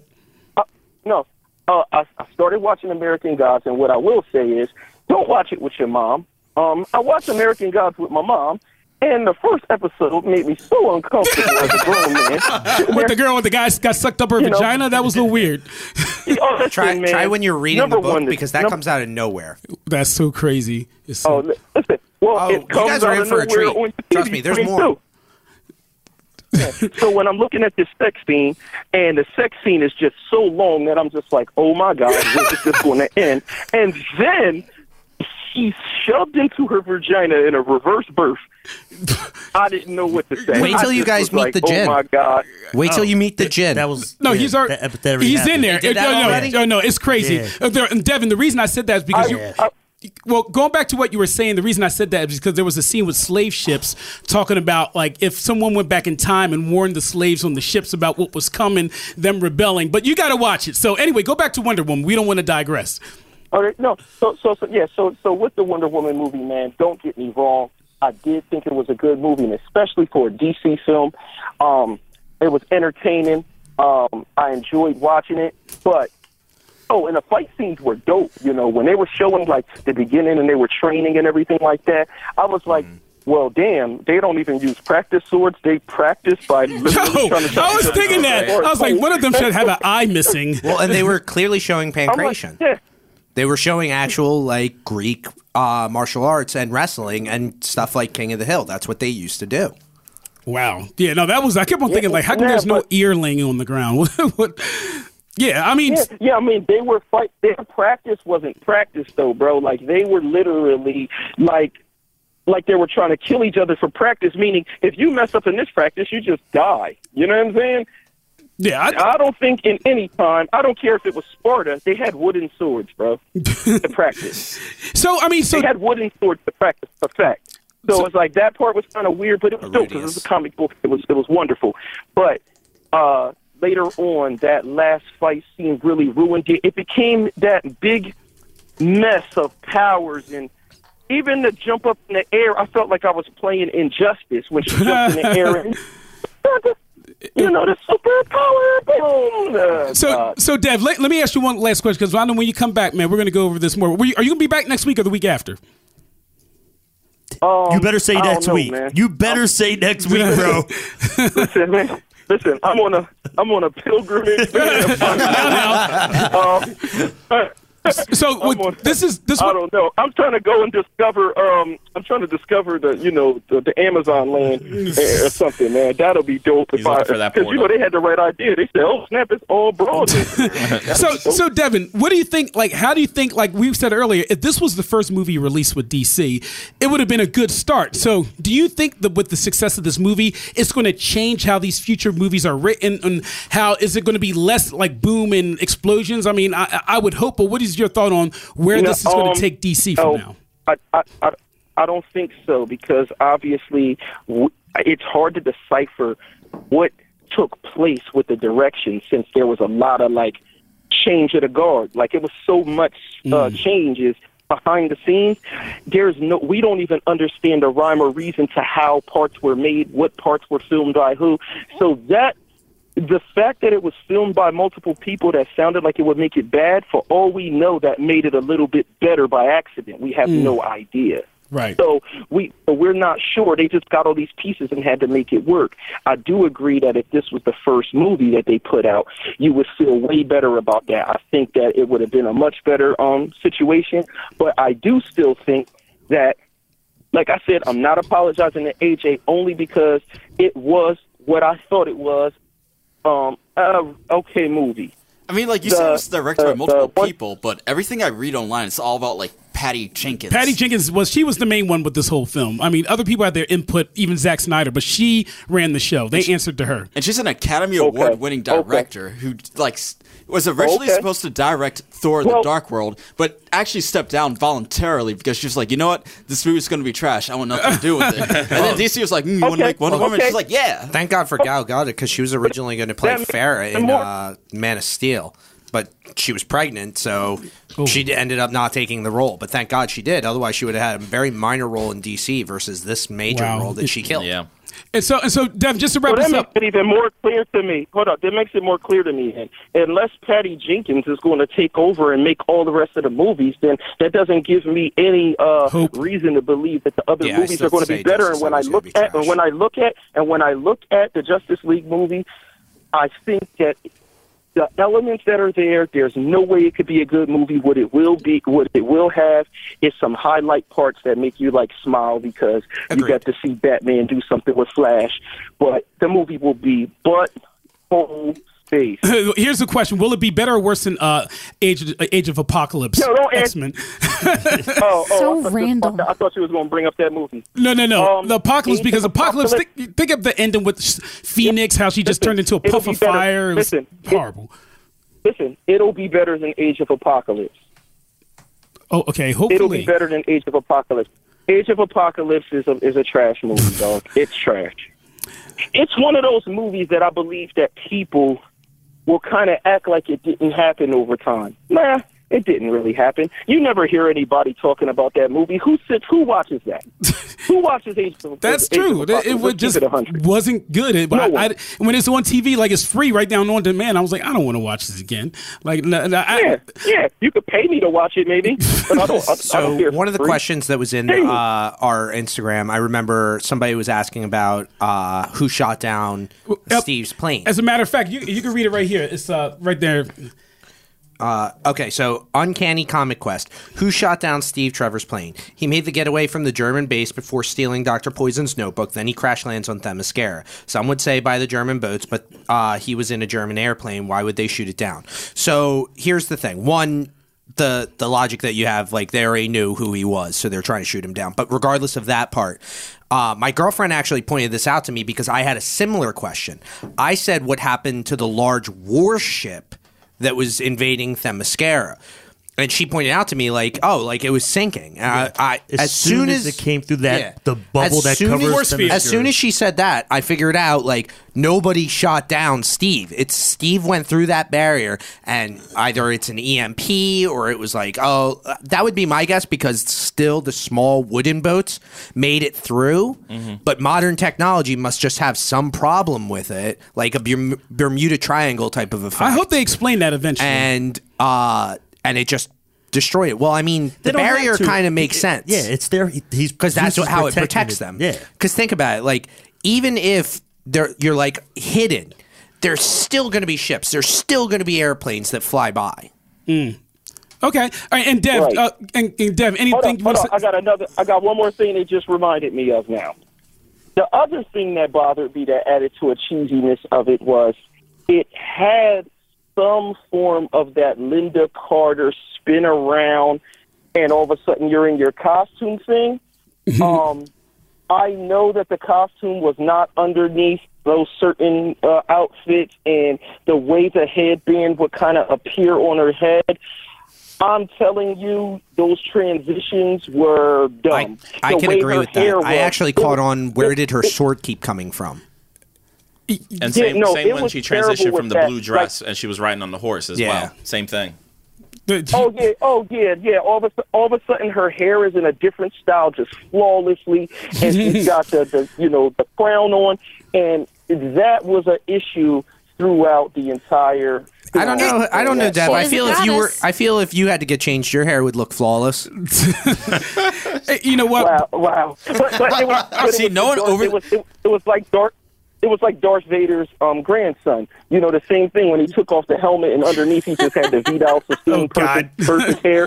No, uh, I, I started watching American Gods, and what I will say is, don't watch it with your mom. Um, I watched American Gods with my mom, and the first episode made me so uncomfortable as a grown man. With the girl with the guy got sucked up her You know. vagina, that was a little weird. Oh, listen, Try man, try when you're reading number the book one, because that num- comes out of nowhere. That's so crazy. It's so, Oh, listen. Well, Oh, it you comes guys are out in of for a nowhere treat. Trust me, there's more. too. So when I'm looking at this sex scene, and the sex scene is just so long that I'm just like, oh my god, when is this going to end? And then she shoved into her vagina in a reverse birth. I didn't know what to say. Wait till you guys meet like, the Jinn. Oh my god. Wait till you meet the Jin. That was no, yeah, he's our, that- that already he's in there. They did that no, no, no, no, it's crazy. Yeah. Uh, there- Devin, the reason I said that is because I- you. I- well, going back to what you were saying, the reason I said that is because there was a scene with slave ships talking about like if someone went back in time and warned the slaves on the ships about what was coming, them rebelling. But you got to watch it. So anyway, go back to Wonder Woman. We don't want to digress. All right, no. So, so, so, yeah. So, so with the Wonder Woman movie, man, don't get me wrong. I did think it was a good movie, and especially for a DC film, um, it was entertaining. Um, I enjoyed watching it, but oh, and the fight scenes were dope. You know, when they were showing like the beginning and they were training and everything like that, I was like. Well, damn! They don't even use practice swords. They practice by. Yo, literally trying to I was thinking that. I was like, one of them should have an eye missing. well, and they were clearly showing I'm like, yeah. They were showing actual like Greek uh, martial arts and wrestling and stuff like King of the Hill. That's what they used to do. Wow. Yeah, no, that was. I kept on thinking, like, how come Yeah, there's no but- ear laying on the ground? What- what- yeah, I mean, Yeah, yeah, I mean they were fight. Their practice wasn't practice though, bro. Like they were literally like, like they were trying to kill each other for practice. Meaning, if you mess up in this practice, you just die. You know what I'm saying? Yeah, I, I don't think in any time. I don't care if it was Sparta. They had wooden swords, bro, to practice. so I mean, so they had wooden swords to practice for fact. So, it's like that part was kind of weird, but it was dope because it was a comic book. It was it was wonderful. But uh, later on, that last fight scene really ruined it. It became that big mess of powers and. Even the jump up in the air, I felt like I was playing Injustice when she jumped in the air. And, you know, the superpower. Boom. Uh, so God. so Dev, let, let me ask you one last question because I know when you come back, man, we're going to go over this more. Were you, are you going to be back next week or the week after? Um, You better say I don't next know, week. man. You better say next week, bro. listen, man. Listen, I'm on a I'm on a pilgrimage. Man. um, So I'm what- on- this is this. I don't know. I'm trying to go and discover. Um, I'm trying to discover the you know the, the Amazon land or something, man. That'll be dope. He's if I, looking for that Because you know they had the right idea. They said, "Oh snap, it's all broad." so so Devin, what do you think? Like, how do you think? Like we said earlier, if this was the first movie released with DC, it would have been a good start. So, do you think that with the success of this movie, it's going to change how these future movies are written, and how is it going to be less like boom and explosions? I mean, I, I would hope, but what is your thought on where know, this is going um, to take DC from oh, now? I, I, I, I don't think so because obviously w- it's hard to decipher what took place with the direction since there was a lot of like change of the guard. Like it was so much uh, changes behind the scenes. There's no, we don't even understand the rhyme or reason to how parts were made, what parts were filmed by who. So that the fact that it was filmed by multiple people that sounded like it would make it bad, for all we know, that made it a little bit better by accident. We have no idea. Right. So we we're not sure. They just got all these pieces and had to make it work. I do agree that if this was the first movie that they put out, you would feel way better about that. I think that it would have been a much better um situation. But I do still think that like I said, I'm not apologizing to AJ only because it was what I thought it was. Um, uh, okay movie. I mean, like you The- said, it was directed by multiple the people, but everything I read online, it's all about like Patty Jenkins. Patty Jenkins was she was the main one with this whole film. I mean, other people had their input, even Zack Snyder, but she ran the show. They answered to her. and she's an Academy Okay, Award-winning okay. director who like was originally Okay. supposed to direct Thor: Well- The Dark World, but actually stepped down voluntarily because she was like, you know what, this movie's going to be trash. I want nothing to do with it. and then DC was like, mm, you want to make Wonder Woman? okay. She's like, yeah. Thank God for Gal Gadot because she was originally going to play That- Faora the in uh, Man of Steel, but she was pregnant, so she ended up not taking the role. But thank God she did. Otherwise, she would have had a very minor role in DC versus this major Wow. role that she killed. Yeah. And so, and so, Dev, just to wrap Well, that this makes up. it even more clear to me. Hold on, that makes it more clear to me. Then, unless Patty Jenkins is going to take over and make all the rest of the movies, then that doesn't give me any uh, Hope. reason to believe that the other Yeah, movies are going to be better. Justice And when I look be at, and when I look at, and when I look at the Justice League movie, I think that the elements that are there, there's no way it could be a good movie. What it will be, what it will have, is some highlight parts that make you like smile because you got to see Batman do something with Flash. But the movie will be butt hole space. Here's the question: Will it be better or worse than uh, Age of, Age of Apocalypse? No, don't X answer- Men. Oh, oh, So I thought you- random. I thought you was going to bring up that movie. No, no, no. Um, the Apocalypse Age because Apocalypse. Apocalypse- Think, think of the ending with Phoenix, how she just listen, turned into a puff be of better. fire. It was Listen, it- horrible. Listen, it'll be better than Age of Apocalypse. Oh, okay. Hopefully, it'll be better than Age of Apocalypse. Age of Apocalypse is a is a trash movie, dog. It's trash. It's one of those movies that I believe that people will kind of act like it didn't happen over time. Nah, it didn't really happen. You never hear anybody talking about that movie. Who sits? Who watches that? who watches Age of That's Age of true. It, Apocalypse? it would just it wasn't good. It, but No I. I- when it's on TV, like it's free right down on demand, I was like, I don't want to watch this again. Like, no, no, I, Yeah, yeah. You could pay me to watch it, maybe. But I don't. I, I don't So one of the free. questions that was in uh, our Instagram, I remember somebody was asking about uh, who shot down Yep. Steve's plane. As a matter of fact, you you can read it right here. It's uh right there. Uh, okay, so Uncanny Comic Quest. Who shot down Steve Trevor's plane? He made the getaway from the German base before stealing Dr. Poison's notebook. Then he crash lands on Themyscira. Some would say by the German boats, but uh, he was in a German airplane. Why would they shoot it down? So here's the thing. One, the the logic that you have, like they already knew who he was, so they're trying to shoot him down. But regardless of that part, uh, my girlfriend actually pointed this out to me because I had a similar question. I said, "What happened to the large warship that was invading Themyscira?" And she pointed out to me like, "Oh, like it was sinking." Uh, I As soon as it came through that- the bubble as that soon covers as, as soon as she said that, I figured out like nobody shot down Steve. It's Steve went through that barrier, and either it's an EMP or it was like, oh, that would be my guess because still the small wooden boats made it through, but modern technology must just have some problem with it, like a Bermuda Triangle type of effect. I hope they explain that eventually. and uh, and it just destroyed it. Well, I mean, They the barrier kind of makes It- sense. Yeah, it's there. He's because that's Zeus is how it protects it. them. Yeah. Because think about it, like even if they're you're like hidden, there's still going to be ships. There's still going to be airplanes that fly by. Okay. All right. And Dev, Right. uh, and, and Dev, anything Hold on, hold on. I got another. I got one more thing that just reminded me of now. The other thing that bothered me that added to a cheesiness of it was it had some form of that Lynda Carter spin around, and all of a sudden you're in your costume thing. um, I know that the costume was not underneath those certain uh, outfits, and the way the headband would kind of appear on her head. I'm telling you, those transitions were I, dumb. I The can agree with that. hair I actually caught on where did her it- sword keep coming from? And Yeah, same, no, same when she transitioned from the that, blue dress and she was riding on the horse as Yeah. well. Same thing. Oh yeah, oh yeah, yeah. All of a all of a sudden, her hair is in a different style, just flawlessly, and she's got the, the you know the crown on, and that was an issue throughout the entire. I don't know. I don't know, Dev. I feel if you were. I feel if you had to get changed, your hair would look flawless. You know what? Wow, wow. But, but it was, but it See, was no one over- It was, it, it was like Darth. It was like Darth Vader's um, grandson. You know, the same thing when he took off the helmet and underneath he just had the Vidal Sassoon Oh, perfect, perfect hair.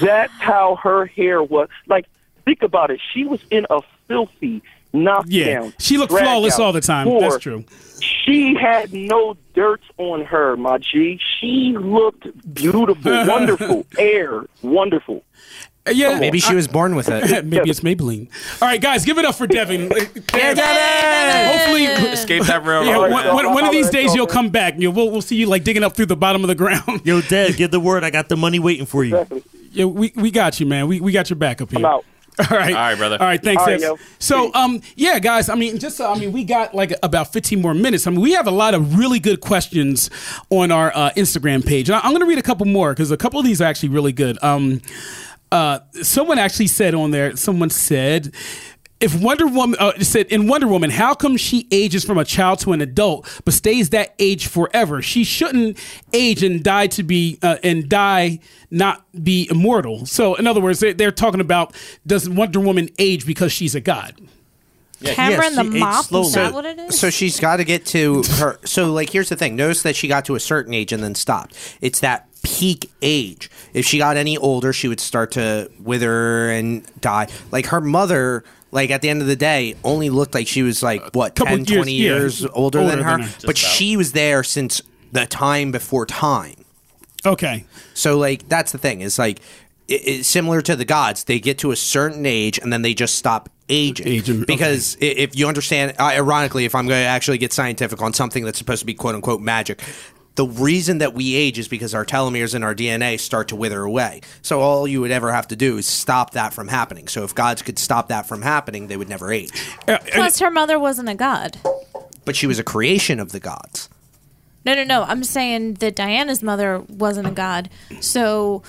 That's how her hair was. Like, think about it. She was in a filthy knockdown. Yeah, she looked flawless all the time. That's true. She had no dirt on her, my G. She looked beautiful, wonderful, air, wonderful. Uh, Yeah, Maybe she was born with it. Maybe it's Maybelline. All right, guys, give it up for Devin. Hopefully, Escape that railroad. yeah, All right, one, y'all. one, one of these days y'all you'll come back. and You'll, we'll, we'll see you like digging up through the bottom of the ground. Yo, Dad, give the word. I got the money waiting for you. Exactly. yeah, we, we got you, man. We, we got your back up here. I'm out. All right, All right, brother. All right, thanks. All right, So, um, yeah, guys. I mean, just uh, I mean, we got like about 15 more minutes. I mean, we have a lot of really good questions on our uh, Instagram page. And I- I'm going to read a couple more because a couple of these are actually really good. Um, uh, someone actually said on there. Someone said. If Wonder Woman uh, said in Wonder Woman, how come she ages from a child to an adult but stays that age forever? She shouldn't age and die to be uh, and die not be immortal. So, in other words, they, they're talking about does Wonder Woman age because she's a god? Cameron the she aged mop. slowly. Is that what it is? So she's got to get to her. So, like, here's the thing. Notice that she got to a certain age and then stopped. It's that peak age. If she got any older, she would start to wither and die. Like, her mother, like, at the end of the day, only looked like she was, like, what, Couple 10, years- 20 yeah, years older, older than her? than her. but Just about. she was there since the time before time. Okay. So like that's the thing is like it, it's similar to the gods. They get to a certain age and then they just stop aging. Aging, okay. Because i if you understand, uh, ironically, if I'm going to actually get scientific on something that's supposed to be quote unquote magic. The reason that we age is because our telomeres in our DNA start to wither away. So all you would ever have to do is stop that from happening. So if gods could stop that from happening, they would never age. Uh, Plus, her mother wasn't a god. But she was a creation of the gods. No, no, no. I'm saying that Diana's mother wasn't a god. So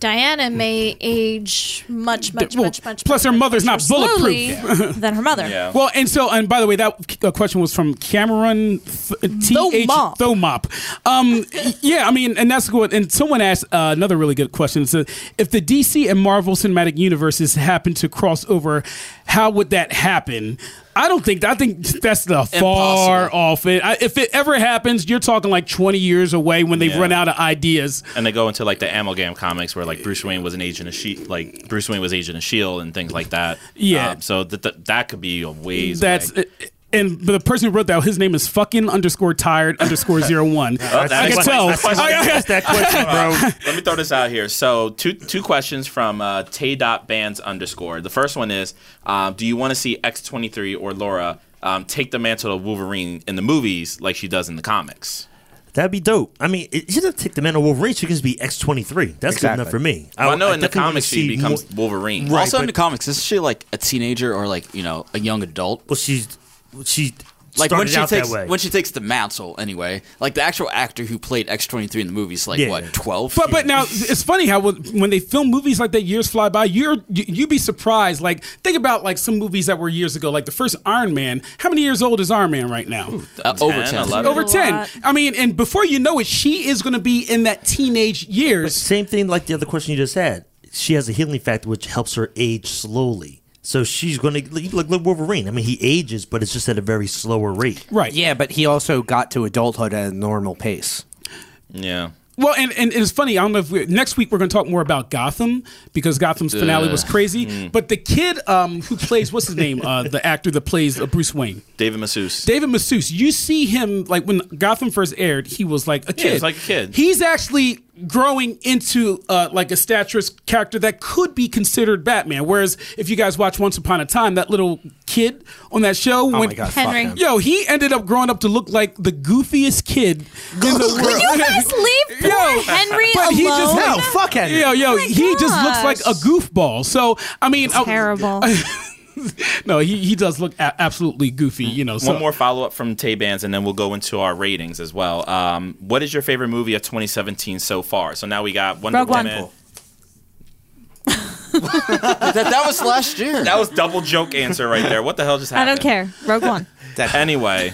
Diana may age much, much, Well, much, much. plus much, her mother's not more bulletproof. slowly than her mother. Yeah. Well, and so, and by the way, that uh, question was from Cameron Th- T H Thomop. Thomop. Um, yeah, I mean, and that's good. And someone asked uh, another really good question. It said, if the DC and Marvel cinematic universes happen to cross over, how would that happen? I don't think. I think that's the far Impossible. off. It. I, if it ever happens, you're talking like 20 years away when they've Yeah. run out of ideas. and they go into like the amalgam comics where like Bruce Wayne was an agent of Shield, like Bruce Wayne was agent of Shield and things like that. Yeah. Um, so that that that could be a ways. That's. away. And the person who wrote that, his name is fucking underscore tired underscore zero one. Oh, I that's- can tell. that's- that's- I- I- that question, bro. Let me throw this out here. So two two questions from uh, Tay dot bands underscore. The first one is, um, do you want to see X twenty three or Laura um, take the mantle of Wolverine in the movies like she does in the comics? That'd be dope. I mean, it should have take the man of Wolverine. She can just be X twenty three. That's good enough for me. Well, I know in the comics she becomes more- Wolverine. Right, also in the comics, is she like a teenager or like you know a young adult? Well, she's she Like when she out takes when she takes the mantle anyway. Like the actual actor who played X twenty three in the movies, like Yeah. what twelve? But but now it's funny how when, when they film movies like that, years fly by. You're you, you'd be surprised. Like think about like some movies that were years ago, like the first Iron Man. How many years old is Iron Man right now? uh, over 10, 11. Over ten. I mean, and before you know it, she is going to be in that teenage years. Same thing like the other question you just had. She has a healing factor which helps her age slowly. So she's going to look like Wolverine. I mean, he ages, but it's just at a very slower rate. Right. Yeah, but he also got to adulthood at a normal pace. Yeah. Well, and, and it's funny. I don't know if we next week we're going to talk more about Gotham because Gotham's finale was crazy. But the kid um, who plays what's his name, uh, the actor that plays uh, Bruce Wayne, David Mazouz. David Mazouz. You see him like when Gotham first aired, he was like a kid. he's like a kid. He's actually growing into uh, like a statuesque character that could be considered Batman. Whereas if you guys watch Once Upon a Time, that little kid on that show, Oh when, my god, Henry. fuck him. Yo, he ended up growing up to look like the goofiest kid in the world. Can you guys leave poor Henry but alone? he just No, fuck Henry. Yo, yo, Oh my he just looks like a goofball. So I mean, I- Terrible. no, he he does look a- absolutely goofy. You know, so One more follow up from Tay Bands, and then we'll go into our ratings as well. Um, what is your favorite movie of 2017 so far? So now we got Wonder Rogue One. Woman. that, that was last year. That was double joke answer right there. What the hell just happened? I happened? don't care. Rogue One. Anyway,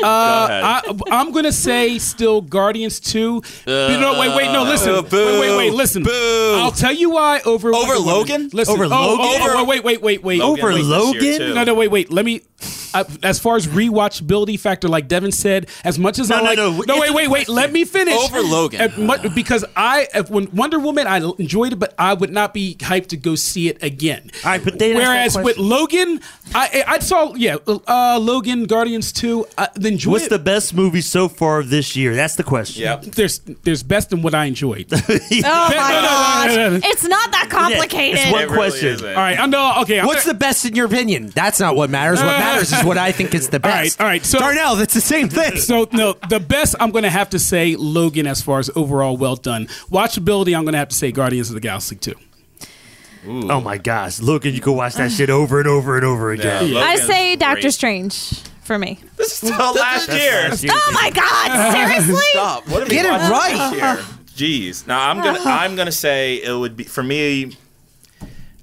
Uh, go ahead. I, I'm gonna say still Guardians two. no, wait, wait, no, listen, Uh, boo. wait, wait, wait, listen. Boo. I'll tell you why over Over Wonder Woman. Logan? Listen, Over oh, Logan? oh, oh, wait, wait, wait, wait, Logan Over was Logan? No, no, wait, wait. Let me. I, as far as rewatchability factor, like Devin said, as much as No, I no, like, no, wait, answer wait, the wait. Let me finish. Over Logan. At mu- because I, if, when Wonder Woman, I enjoyed it, but I would not be hyped to go see it again. All right, but they didn't ask that Whereas with. Logan, I, I saw, yeah, uh, Logan, Guardians two. I enjoyed. What's it. the best movie so far this year? That's the question. yep. There's there's best in what I enjoyed. Oh my gosh. It's not that complicated. It's one It really question. isn't. right, I know. Okay, I'm What's the best in your opinion? That's not what matters. What matters is what I think is the best. All right, all right. so- Darnell, that's the same thing. So no, the best I'm going to have to say Logan as far as overall well done. Watchability, I'm going to have to say Guardians of the Galaxy 2. Oh my gosh, look, and you can watch that shit over and over and over again. Yeah, I say Doctor great. Strange for me. This is still last year. Oh my God! Seriously? Stop. What Get it right. here. Jeez. Now I'm gonna uh-huh. I'm gonna say it would be for me.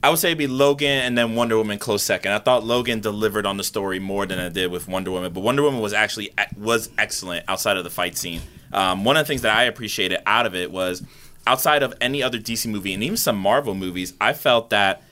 I would say it'd be Logan and then Wonder Woman close second. I thought Logan delivered on the story more than it did with Wonder Woman, but Wonder Woman was actually was excellent outside of the fight scene. Um, one of the things that I appreciated out of it was outside of any other DC movie and even some Marvel movies, I felt that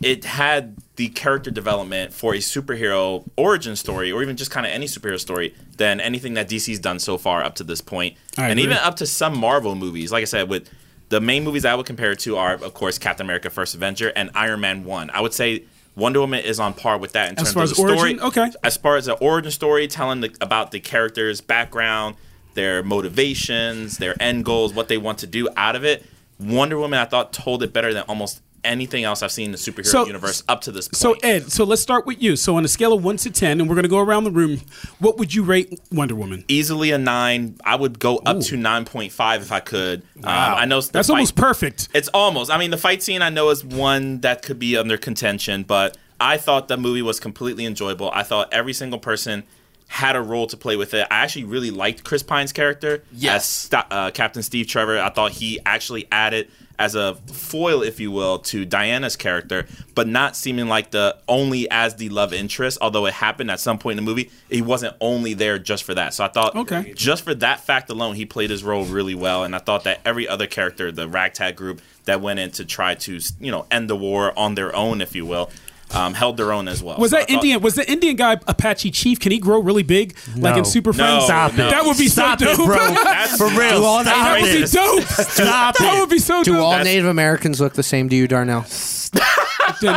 it had the character development for a superhero origin story, or even just kind of any superhero story, than anything that DC's done so far up to this point. I and agree. even up to some Marvel movies. Like I said, with the main movies I would compare it to are, of course, Captain America: First Avenger and Iron Man One. I would say Wonder Woman is on par with that in As terms far of as the story. origin? Okay. As far as the origin story, telling the, about the characters' background, their motivations, their end goals, what they want to do out of it. Wonder Woman, I thought, told it better than almost anything else I've seen in the superhero So- universe up to this point. So Ed, so let's start with you. So on a scale of 1 to 10 and we're going to go around the room, what would you rate Wonder Woman? easily a nine. I would go up to nine point five if I could. Um, I know That's fight- almost perfect. It's almost. I mean, the fight scene I know is one that could be under contention, but I thought the movie was completely enjoyable. I thought every single person had a role to play with it. I actually really liked Chris Pine's character Yes. as Sta- uh, Captain Steve Trevor. I thought he actually added as a foil, if you will, to Diana's character, but not seeming like the only as the love interest. Although it happened at some point in the movie, he wasn't only there just for that. So I thought, Okay. just for that fact alone, he played his role really well. And I thought that every other character, the ragtag group that went in to try to, you know, end the war on their own, if you will, um, held their own as well. Was So that Indian? Was the Indian guy Apache Chief? Can he grow really big, like in No. Super No, Friends? Stop no. it. That would be Stop so it, dope, bro. That's- For real. Do all That would be dope. Stop That it. would be so dope. do dope. all That's- Native Americans look the same to you, Darnell?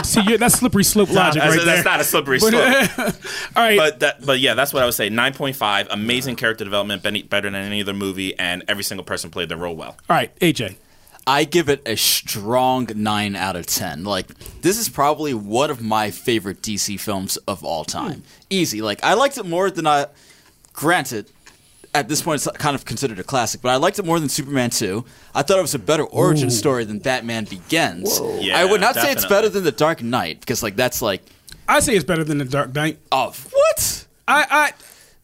See, that's slippery slope logic That's, right there. that's not a slippery slope. All right, But that, but yeah, that's what I would say. Nine point five, amazing character development, better than any other movie, and every single person played their role well. all right, AJ. I give it a strong 9 out of 10. Like, this is probably one of my favorite DC films of all time. Hmm. Easy. Like, I liked it more than I. Granted, at this point, it's kind of considered a classic, but I liked it more than Superman 2. I thought it was a better origin story than Batman Begins. Yeah, I would not say it's definitely. better than The Dark Knight, because, like, that's like. I say it's better than the Dark Knight. Of what? I, I,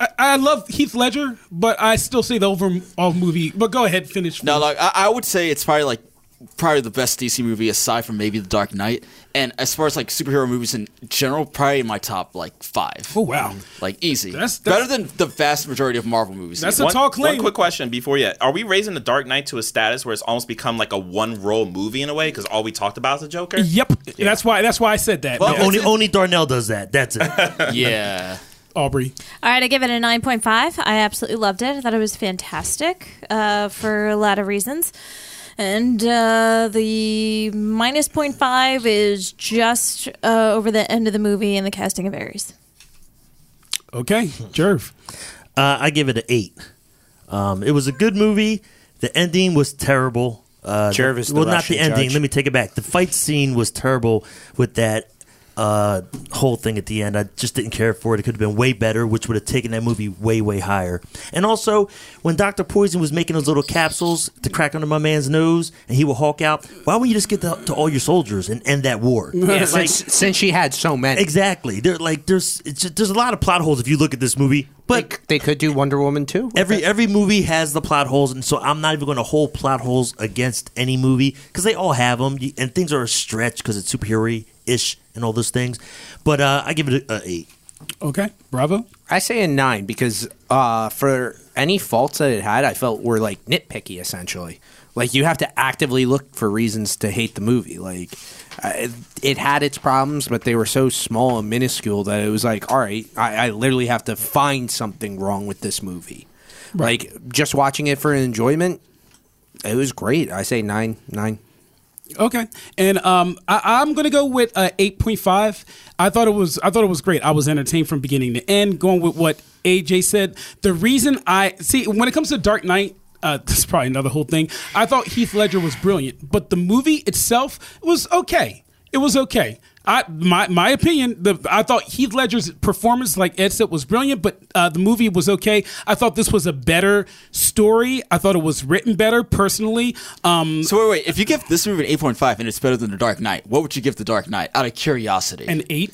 I, I love Heath Ledger, but I still say the overall movie. But go ahead, finish. No, like I, I would say it's probably like probably the best DC movie aside from maybe The Dark Knight. And as far as like superhero movies in general, probably in my top like five. Oh wow, Like easy. That's- that's- better than the vast majority of Marvel movies. That's even. a tall claim. One quick question before you: Are we raising the Dark Knight to a status where it's almost become like a one role movie in a way? Because all we talked about is the Joker. Yep, that's why. That's why I said that. Well, Yeah. Only only Darnell does that. That's it. yeah. Aubrey. All right, I give it a 9.5. I absolutely loved it. I thought it was fantastic uh, for a lot of reasons. And uh, the minus 0.5 is just uh, over the end of the movie and the casting of Ares. Okay, Jerv. Uh, I give it an eight. Um, it was a good movie. The ending was terrible. Uh, Jervis, the well, not Russian the ending. judge. Let me take it back. The fight scene was terrible with that uh, whole thing at the end. I just didn't care for it. It could have been way better, which would have taken that movie way, way higher. And also, when Doctor Poison was making those little capsules to crack under my man's nose, and he would Hulk out, why wouldn't you just get to, to all your soldiers and end that war? Yeah, Like- since, since she had so many. exactly. There, like, there's it's just, there's a lot of plot holes if you look at this movie, but They, they could do Wonder Woman too. Every every movie has the plot holes, and so I'm not even going to hold plot holes against any movie because they all have them, and things are a stretch because it's superhero ish and all those things. But uh, I give it a, a eight. Okay, Bravo. I say a nine because uh, for any faults that it had, I felt were like nitpicky essentially. Like you have to actively look for reasons to hate the movie. Like uh, it, it had its problems, but they were so small and minuscule that it was like, all right, I, I literally have to find something wrong with this movie. Like just watching it for enjoyment, it was great. I say nine, nine. Okay, and um, I, I'm gonna go with uh, eight point five. I thought it was I thought it was great. I was entertained from beginning to end. Going with what AJ said. The reason I see when it comes to Dark Knight. Uh, this is probably another whole thing. I thought Heath Ledger was brilliant, but the movie itself was okay. It was okay. I my my opinion. The I thought Heath Ledger's performance, like Ed said, was brilliant, but uh, the movie was okay. I thought this was a better story. I thought it was written better personally. Um, So wait, wait. If you give this movie an eight point five and it's better than The Dark Knight, what would you give The Dark Knight? Out of curiosity. an eight.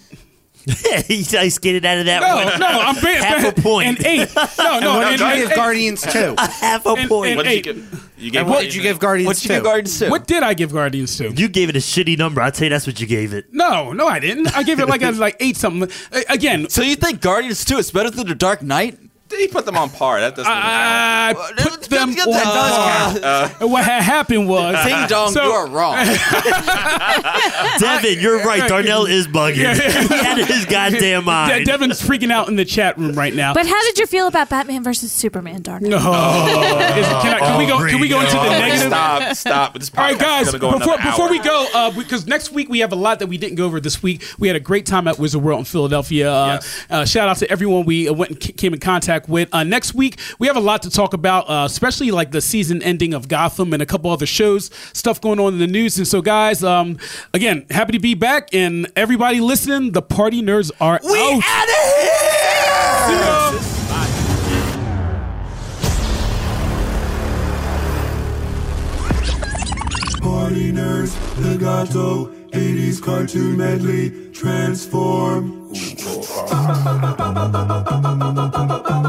He I skated out of that No, one. no, I'm being Half a point. An eight. No, no, What an, did you give. Guardians two? A Half a And- point. and- What did Hey. you give? You gave And what did you give Guardians What'd you two? give Guardians two? What did I give Guardians two? you gave it a shitty number. I'd say that's what you gave it. No, no, I didn't. I gave it like a like eight something. Again, So you think Guardians Two is better than The Dark Knight? He put them on par. That doesn't. I Well, put them on does par. count. What had happened was Ding dong, So- you are wrong. Devin, you're right. Darnell is bugging. he had his goddamn De- mind. Devin's freaking out in the chat room right now. But how did you feel about Batman versus Superman, Dark Knight? no, Is- can, I, can we go? Can we go into the negative? Stop! Stop! This All right, guys. go before before we go, uh, because next week we have a lot that we didn't go over this week. We had a great time at Wizard World in Philadelphia. Uh, Yes. uh, shout out to everyone we uh, went and came in contact with. Uh, next week we have a lot to talk about, uh, especially like the season ending of Gotham and a couple other shows, stuff going on in the news. And so, guys, um, again, happy to be back, and everybody listening, the party nerds are we out. out of here. See ya. Party nerds, legato, 80s cartoon medley, transform.